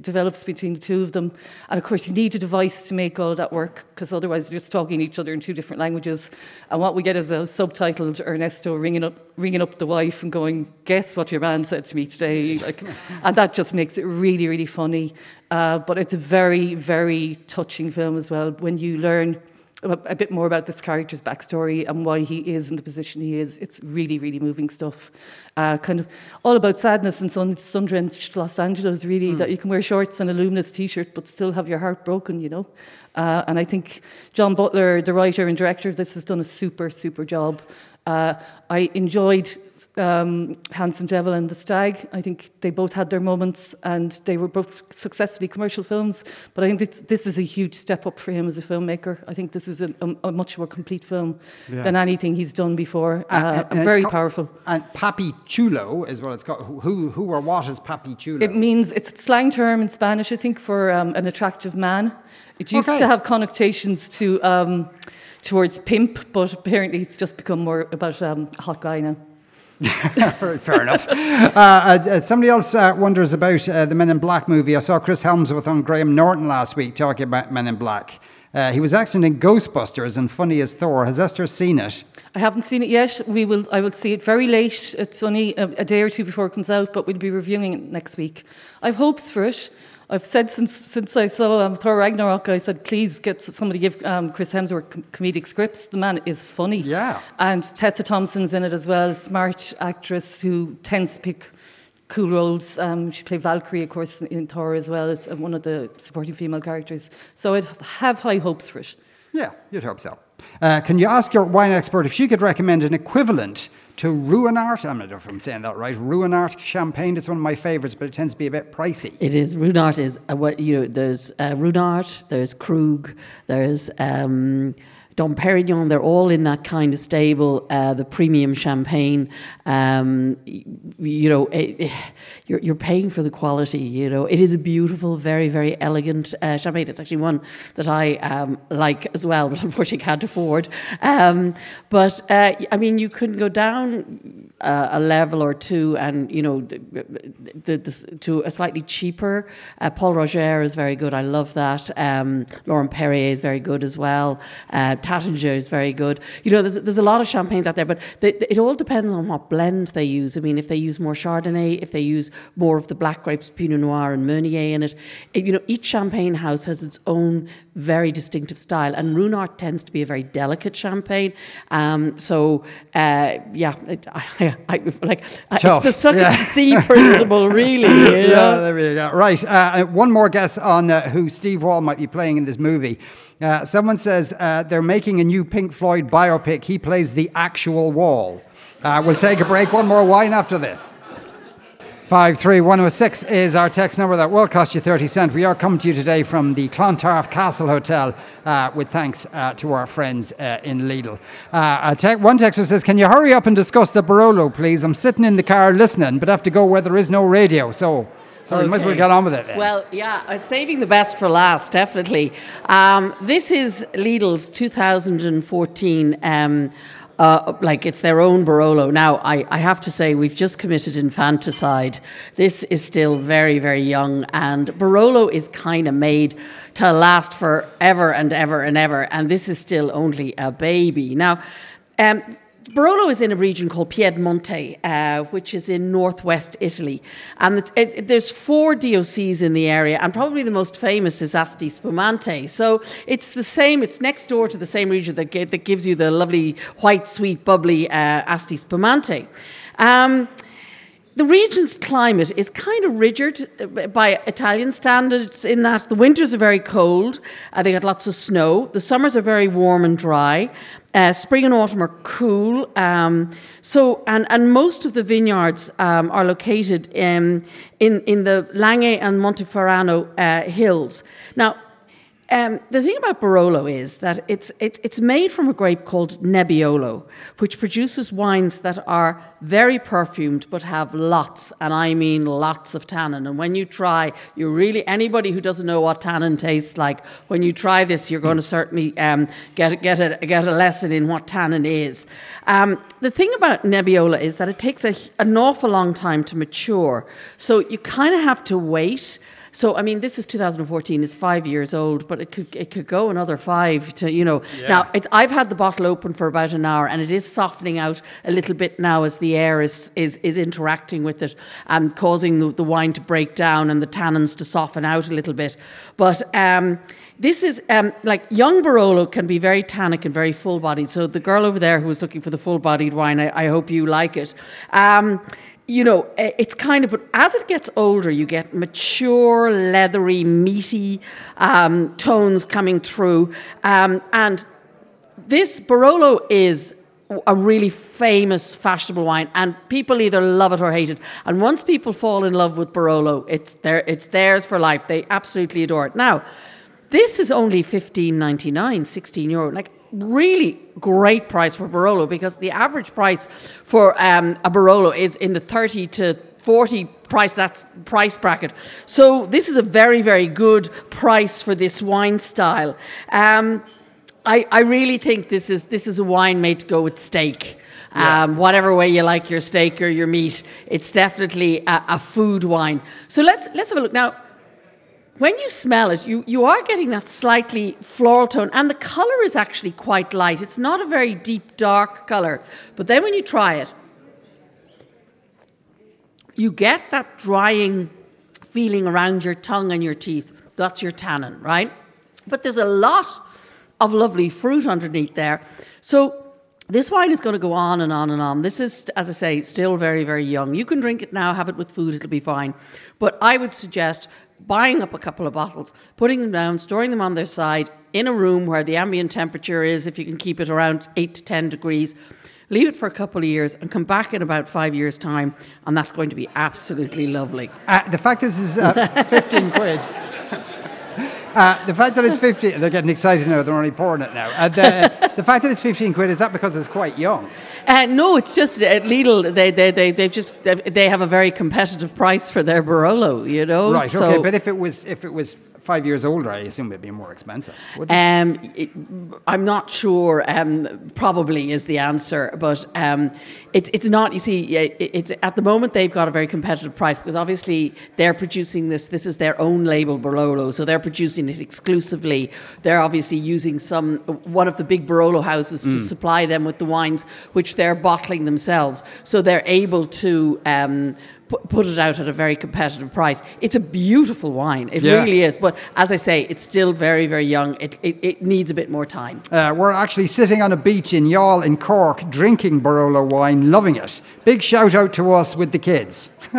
develops between the two of them. And of course, you need a device to make all that work, because otherwise you're just talking each other in two different languages. And what we get is a subtitled Ernesto ringing up, ringing up the wife and going, "Guess what your man said to me today?" Like, and that just makes it really, really funny. Uh, but it's a very, very touching film as well when you learn a bit more about this character's backstory and why he is in the position he is. It's really, really moving stuff. Uh, kind of all about sadness and sun, sun-drenched Los Angeles, really, Mm. that you can wear shorts and a luminous t-shirt but still have your heart broken, you know. Uh, and I think John Butler, the writer and director of this, has done a super, super job. Uh, I enjoyed um, Handsome Devil and The Stag. I think they both had their moments and they were both successfully commercial films. But I think this, this is a huge step up for him as a filmmaker. I think this is a, a, a much more complete film Yeah. than anything he's done before. Uh, Uh, and it's very called- powerful. And Papi Chulo is what it's called. Who- Who, who or what is Papi Chulo? It means it's a slang term in Spanish, I think, for um, an attractive man. It used Okay. to have connotations to um, towards pimp, but apparently it's just become more about um, a hot guy now. Fair enough. Uh, uh, somebody else uh, wonders about uh, the Men in Black movie. I saw Chris Hemsworth on Graham Norton last week talking about Men in Black. Uh, he was excellent in Ghostbusters and funny as Thor. Has Esther seen it? I haven't seen it yet. We will. I will see it very late. It's only a, a day or two before it comes out, but we'll be reviewing it next week. I have hopes for it. I've said since since I saw um, Thor Ragnarok, I said please get somebody give um, Chris Hemsworth com- comedic scripts. The man is funny. Yeah. And Tessa Thompson's in it as well, smart actress who tends to pick cool roles. Um, she played Valkyrie, of course, in Thor as well as uh, one of the supporting female characters. So I'd have high hopes for it. Yeah, you'd hope so. Uh, can you ask your wine expert if she could recommend an equivalent to Ruinart? I'm not sure if I'm saying that right. Ruinart champagne. It's one of my favourites, but it tends to be a bit pricey. It is. Ruinart is uh, what you know. There's uh, Ruinart. There's Krug. There's um, Dom Perignon. They're all in that kind of stable. Uh, the premium champagne. Um, you know, it, it- you're you're paying for the quality. You know, it is a beautiful, very very elegant uh, champagne. It's actually one that I um, like as well, but unfortunately can't afford. Um, but uh, I mean, you can go down uh, a level or two, and you know, the, the, to a slightly cheaper. Uh, Pol Roger is very good. I love that. Um, Laurent Perrier is very good as well. Uh, Taittinger is very good. You know, there's, there's a lot of champagnes out there, but they, it all depends on what blend they use. I mean, if they use more Chardonnay, if they use more of the black grapes, Pinot Noir and Meunier in it, it- you know, each champagne house has its own very distinctive style, and Ruinart tends to be a very delicate champagne. Um, so, uh, yeah, it, I, I, like uh, Tough, it's the suck yeah. and see principle, really. You yeah, there we go. Right. Uh, one more guess on uh, who Steve Wall might be playing in this movie. Uh, someone says uh, they're making a new Pink Floyd biopic. He plays the actual Wall. Uh, we'll take a break. One more wine after this. 53106 is our text number that will cost you 30 cent. We are coming to you today from the Clontarf Castle Hotel uh, with thanks uh, to our friends uh, in Lidl. Uh, te- one texter says, Can you hurry up and discuss the Barolo, please? I'm sitting in the car listening, but have to go where there is no radio. So, so we might as well get on with it then. Well, yeah, uh, saving the best for last, definitely. Um, this is Lidl's 2014. Um, uh, like it's their own Barolo. Now, I, I have to say, we've just committed infanticide. This is still very, very young, and Barolo is kind of made to last forever and ever and ever, and this is still only a baby. Now, um, Barolo is in a region called Piedmonte, uh, which is in northwest Italy. And it, it, there's four DOCs in the area, and probably the most famous is Asti Spumante. So it's the same, it's next door to the same region that, that gives you the lovely, white, sweet, bubbly uh, Asti Spumante. Um, the region's climate is kind of rigid uh, by Italian standards in that the winters are very cold, uh, they get lots of snow, the summers are very warm and dry, uh, spring and autumn are cool. Um, so, and, and most of the vineyards um, are located in, in, in the Langhe and Monteferrano uh, hills. Now, um, the thing about Barolo is that it's, it, it's made from a grape called Nebbiolo, which produces wines that are very perfumed but have lots, and I mean lots of tannin. And when you try, you really, anybody who doesn't know what tannin tastes like, when you try this, you're going to certainly um, get, get, a, get a lesson in what tannin is. Um, the thing about Nebbiolo is that it takes a, an awful long time to mature. So you kind of have to wait. So I mean, this is 2014. It's five years old, but it could it could go another five to you know. Yeah. Now it's, I've had the bottle open for about an hour, and it is softening out a little bit now as the air is is, is interacting with it and causing the, the wine to break down and the tannins to soften out a little bit. But um, this is um, like young Barolo can be very tannic and very full bodied. So the girl over there who was looking for the full bodied wine, I, I hope you like it. Um, you know, eh, it's kind of, but as it gets older, you get mature, leathery, meaty um, tones coming through. Um, and this Barolo is a really famous, fashionable wine, and people either love it or hate it. And once people fall in love with Barolo, it's, their, it's theirs for life. They absolutely adore it. Now, this is only 15.99, 16 euro. Like really great price for Barolo because the average price for um, a Barolo is in the 30 to 40 price that's price bracket. So this is a very very good price for this wine style. Um, I, I really think this is this is a wine made to go with steak. Um, whatever way you like your steak or your meat, it's definitely a, a food wine. So let's let's have a look now when you smell it, you, you are getting that slightly floral tone, and the color is actually quite light. It's not a very deep, dark color. But then when you try it, you get that drying feeling around your tongue and your teeth. That's your tannin, right? But there's a lot of lovely fruit underneath there. So this wine is going to go on and on and on. This is, as I say, still very, very young. You can drink it now, have it with food, it'll be fine. But I would suggest buying up a couple of bottles, putting them down, storing them on their side in a room where the ambient temperature is, if you can keep it around 8 to 10 degrees. Leave it for a couple of years and come back in about five years' time, and that's going to be absolutely lovely. Uh, the fact is is uh, 15 quid. Uh, the fact that it's 15, they're getting excited now, they're only pouring it now. Uh, the, the fact that it's 15 quid, is that because it's quite young? Uh, no, it's just at Lidl. They they they they've just they have a very competitive price for their Barolo. You know, Right, so, okay, but if it was if it was five years older, I assume it'd be more expensive. Um, it, I'm not sure. Um, probably is the answer, but um, it's it's not. You see, it's at the moment they've got a very competitive price because obviously they're producing this. This is their own label Barolo, so they're producing it exclusively. They're obviously using some one of the big Barolo houses to Mm. supply them with the wines, which they're bottling themselves. So they're able to. Um, Put it out at a very competitive price. It's a beautiful wine. It Yeah. really is. But as I say, it's still very, very young. It, it, it needs a bit more time. Uh, we're actually sitting on a beach in Youghal in Cork, drinking Barolo wine, loving it. Big shout out to us with the kids.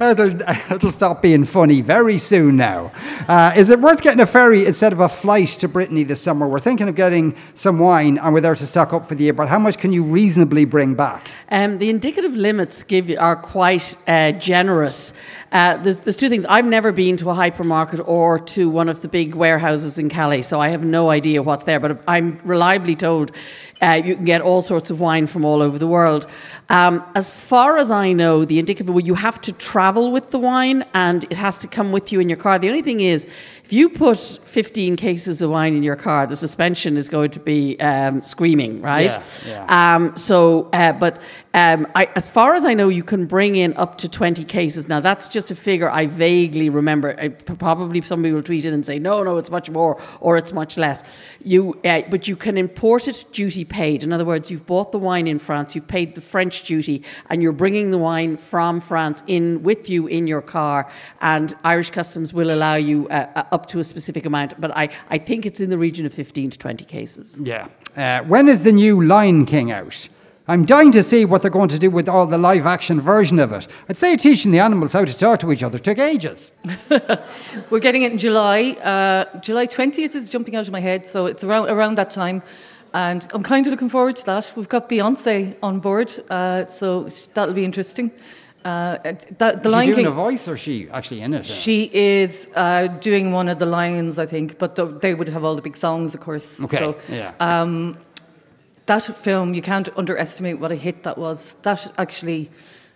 it'll, it'll stop being funny very soon now. Uh, is it worth getting a ferry instead of a flight to Brittany this summer? We're thinking of getting some wine and we're there to stock up for the year, but how much can you reasonably bring back? Um, the indicative limits give you, are quite uh, generous. Uh, there's, there's two things. I've never been to a hypermarket or to one of the big warehouses in Calais, so I have no idea what's there. But I'm reliably told uh, you can get all sorts of wine from all over the world. Um, as far as I know, the indicative well, you have to travel with the wine, and it has to come with you in your car. The only thing is, if you put 15 cases of wine in your car, the suspension is going to be um, screaming, right? Yeah, yeah. Um, so, uh, but um, I, as far as I know, you can bring in up to 20 cases. Now, that's just a figure I vaguely remember. I, probably somebody will tweet it and say, no, no, it's much more or it's much less. You, uh, but you can import it duty paid. In other words, you've bought the wine in France, you've paid the French duty, and you're bringing the wine from France in with you in your car. And Irish Customs will allow you uh, uh, up to a specific amount. But I, I think it's in the region of 15 to 20 cases. Yeah. Uh, when is the new Lion King out? I'm dying to see what they're going to do with all the live action version of it. I'd say teaching the animals how to talk to each other took ages. We're getting it in July. Uh, July 20th is jumping out of my head, so it's around, around that time. And I'm kind of looking forward to that. We've got Beyonce on board, uh, so that'll be interesting. Uh, that, the is she Lion doing King. a voice or is she actually in it? She is uh, doing one of the lions, I think, but th- they would have all the big songs, of course. Okay, So, yeah. Um, that film, you can't underestimate what a hit that was. That actually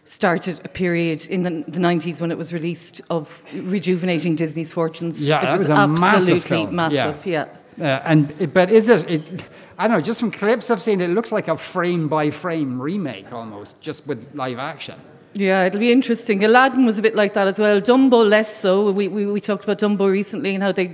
started a period in the, the 90s when it was released of rejuvenating Disney's fortunes. Yeah, it that was, was, a massive massive. Yeah. Uh, and but is it, it? I don't know. Just from clips I've seen, it looks like a frame by frame remake almost, just with live action. Yeah, it'll be interesting. Aladdin was a bit like that as well. Dumbo less so. We, we, we talked about Dumbo recently and how they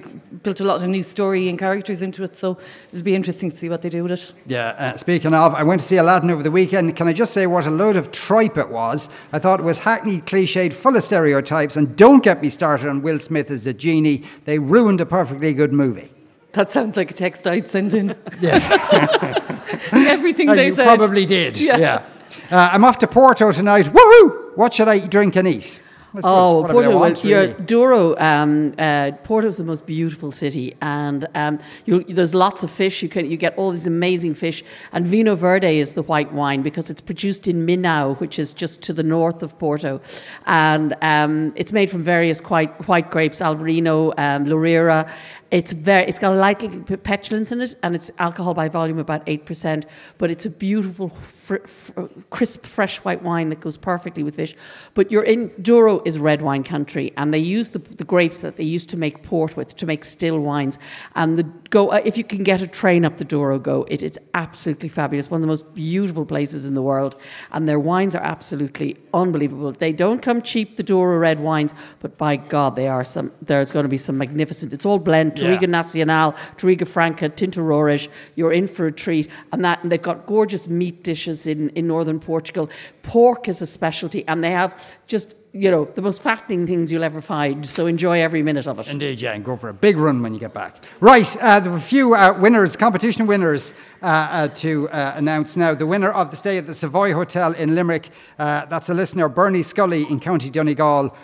built a lot of new story and characters into it. So it'll be interesting to see what they do with it. Yeah. Uh, speaking of, I went to see Aladdin over the weekend. Can I just say what a load of tripe it was? I thought it was hackneyed, cliched, full of stereotypes. And don't get me started on Will Smith as a genie. They ruined a perfectly good movie. That sounds like a text I'd send in. Yes. Everything And they you said. probably did. Yeah. Uh, I'm off to Porto tonight. Woohoo! What should I drink and eat? Oh, Porto, well, really. Douro, um, uh, Porto is the most beautiful city, and um, you, there's lots of fish. You can you get all these amazing fish, and Vinho Verde is the white wine because it's produced in Minho, which is just to the north of Porto, and um, it's made from various white white grapes, Alvarinho, um. It's very, it's got a light little pétillance in it, and it's alcohol by volume about eight percent. But it's a beautiful, fr- fr- crisp, fresh white wine that goes perfectly with fish. But you're in Douro is red wine country, and they use the, the grapes that they used to make port with to make still wines. And the go uh, if you can get a train up the Douro, go. It is absolutely fabulous. One of the most beautiful places in the world, and their wines are absolutely unbelievable. They don't come cheap, the Douro red wines, but by God, they are some. There's going to be some magnificent. It's all blend. Yeah. Nacional, Touriga Franca, Tinta Roriz. You're in for a treat, and that and they've got gorgeous meat dishes in in northern Portugal. Pork is a specialty, and they have just you know, the most fattening things you'll ever find. So enjoy every minute of it. Indeed, yeah, and go for a big run when you get back. Right, uh, there were a few uh, winners, competition winners uh, uh, to uh, announce now. The winner of the stay at the Savoy Hotel in Limerick, uh, that's a listener, Bernie Scully in County Donegal.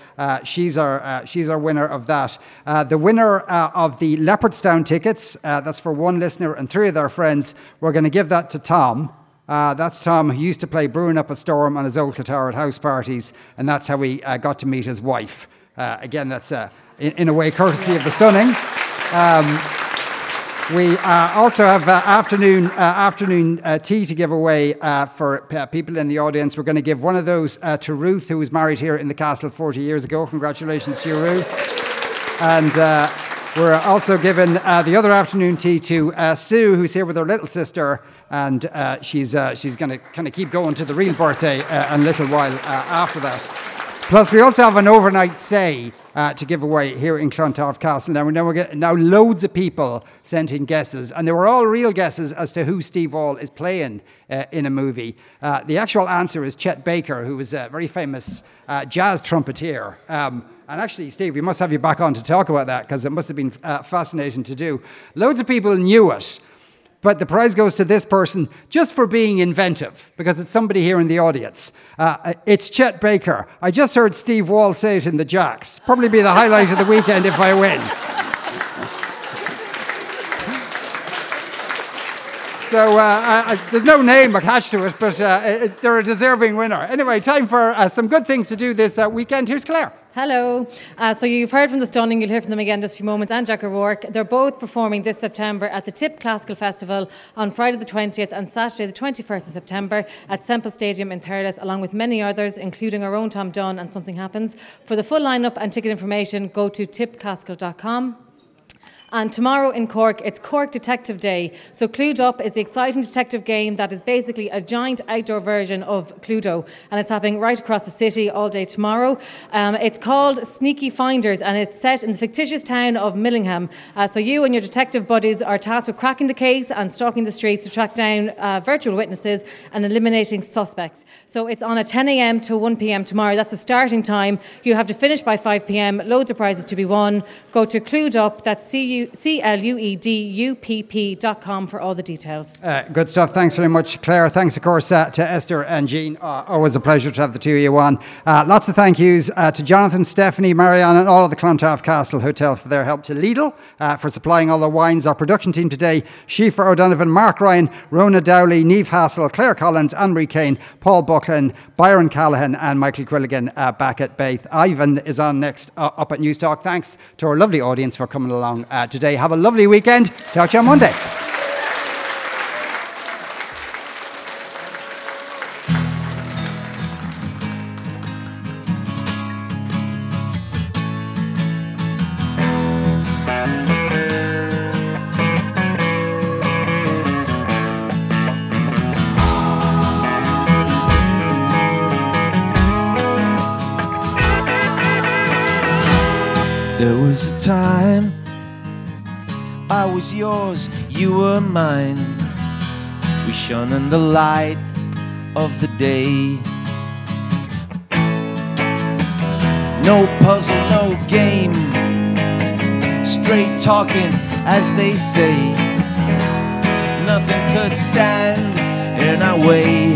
She's, our, she's our winner of that. The winner of the Leopardstown tickets, that's for one listener and three of their friends. We're going to give that to Tom. Uh, that's Tom, who used to play Brewing Up a Storm on his old guitar at house parties, and that's how we uh, got to meet his wife. Uh, again, that's uh, in, in a way courtesy of the stunning. Um, we uh, also have uh, afternoon uh, afternoon uh, tea to give away for people in the audience. We're going to give one of those to Ruth, who was married here in the castle 40 years ago. Congratulations to you, Ruth. And we're also giving the other afternoon tea to Sue, who's here with her little sister, and uh, she's uh, she's going to kind of keep going to the real birthday uh, a little while uh, after that. Plus, we also have an overnight stay uh, to give away here in Clontarf Castle. Now, we know we're getting, now loads of people sent in guesses, and they were all real guesses as to who Steve Wall is playing uh, in a movie. The actual answer is Chet Baker, who was a very famous jazz trumpeter. Um, and actually, Steve, we must have you back on to talk about that because it must have been uh, fascinating to do. Loads of people knew it. But the prize goes to this person just for being inventive, because it's somebody here in the audience. Uh, it's Chet Baker. I just heard Steve Wall say it in the Jacks. Probably be the highlight of the weekend if I win. So uh, I, I, there's no name attached to it, but uh, it, they're a deserving winner. Anyway, time for uh, some good things to do this uh, weekend. Here's Claire. Hello. Uh, so you've heard from the Stunning, you'll hear from them again in just a few moments, and Jack O'Rourke. They're both performing this September at the Tipp Classical Festival on Friday the 20th and Saturday the 21st of September at Semple Stadium in Thurles, along with many others, including our own Tom Dunne and Something Happens. For the full lineup and ticket information, go to tipclassical.com. And tomorrow in Cork, it's Cork Detective Day. So Clued Up is the exciting detective game that is basically a giant outdoor version of Cluedo, and it's happening right across the city all day tomorrow. Um, it's called Sneaky Finders, and it's set in the fictitious town of Millingham. Uh, so you and your detective buddies are tasked with cracking the case and stalking the streets to track down uh, virtual witnesses and eliminating suspects. So it's on at 10 a.m. to 1 p.m. tomorrow. That's the starting time. You have to finish by 5 p.m. Loads of prizes to be won. Go to Clued Up. That's C U C L U E D U P P dot com for all the details. Uh, good stuff. Thanks very much, Claire. Thanks, of course, uh, to Esther and Jean. Uh, always a pleasure to have the two of you on. Uh, lots of thank yous uh, to Jonathan, Stephanie, Marianne, and all of the Clontarf Castle Hotel for their help. To Lidl uh, for supplying all the wines. Our production team today: Schieffer O'Donovan, Mark Ryan, Rona Dowley, Neve Hassel, Claire Collins, Anne-Marie Kane, Paul Buckland, Byron Callahan, and Michael Quilligan back at Bath. Ivan is on next up at News Talk. Thanks to our lovely audience for coming along today. Have a lovely weekend. Talk to you on Monday. Was yours, you were mine. We shone in the light of the day. No puzzle, no game. Straight talking, as they say. Nothing could stand in our way.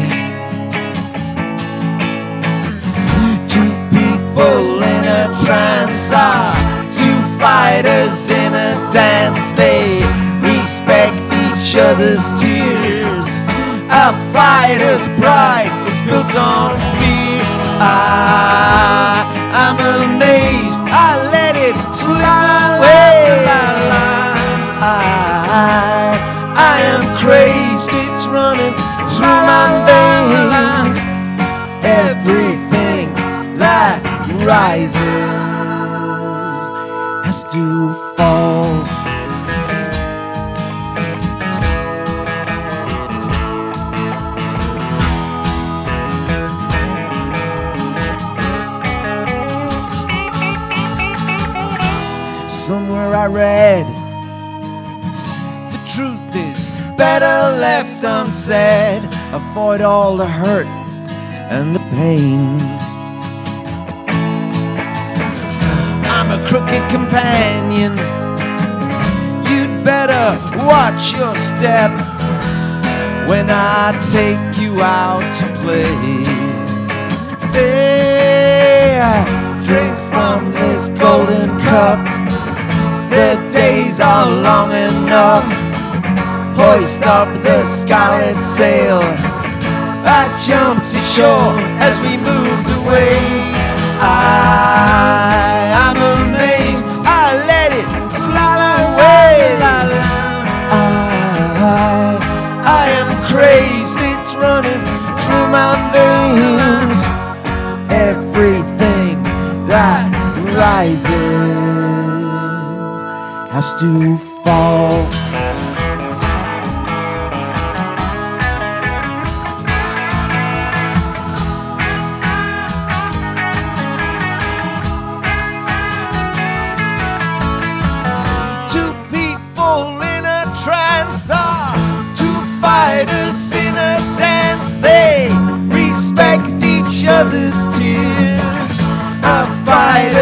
Two people in a trance are fighters in a dance. They respect each other's tears. A fighter's pride is built on fear. I, I'm amazed. I let it slip away. I, I am crazed. It's running through my veins. Everything that rises has to fall. Somewhere I read the truth is better left unsaid. Avoid all the hurt and the pain. Companion. You'd better watch your step when I take you out to play. Hey, drink from this golden cup. The days are long enough. Hoist up the scarlet sail. I jumped ashore as we moved away. I am amazed. Veins. Everything that rises has to fall. Each other's tears. A fighter's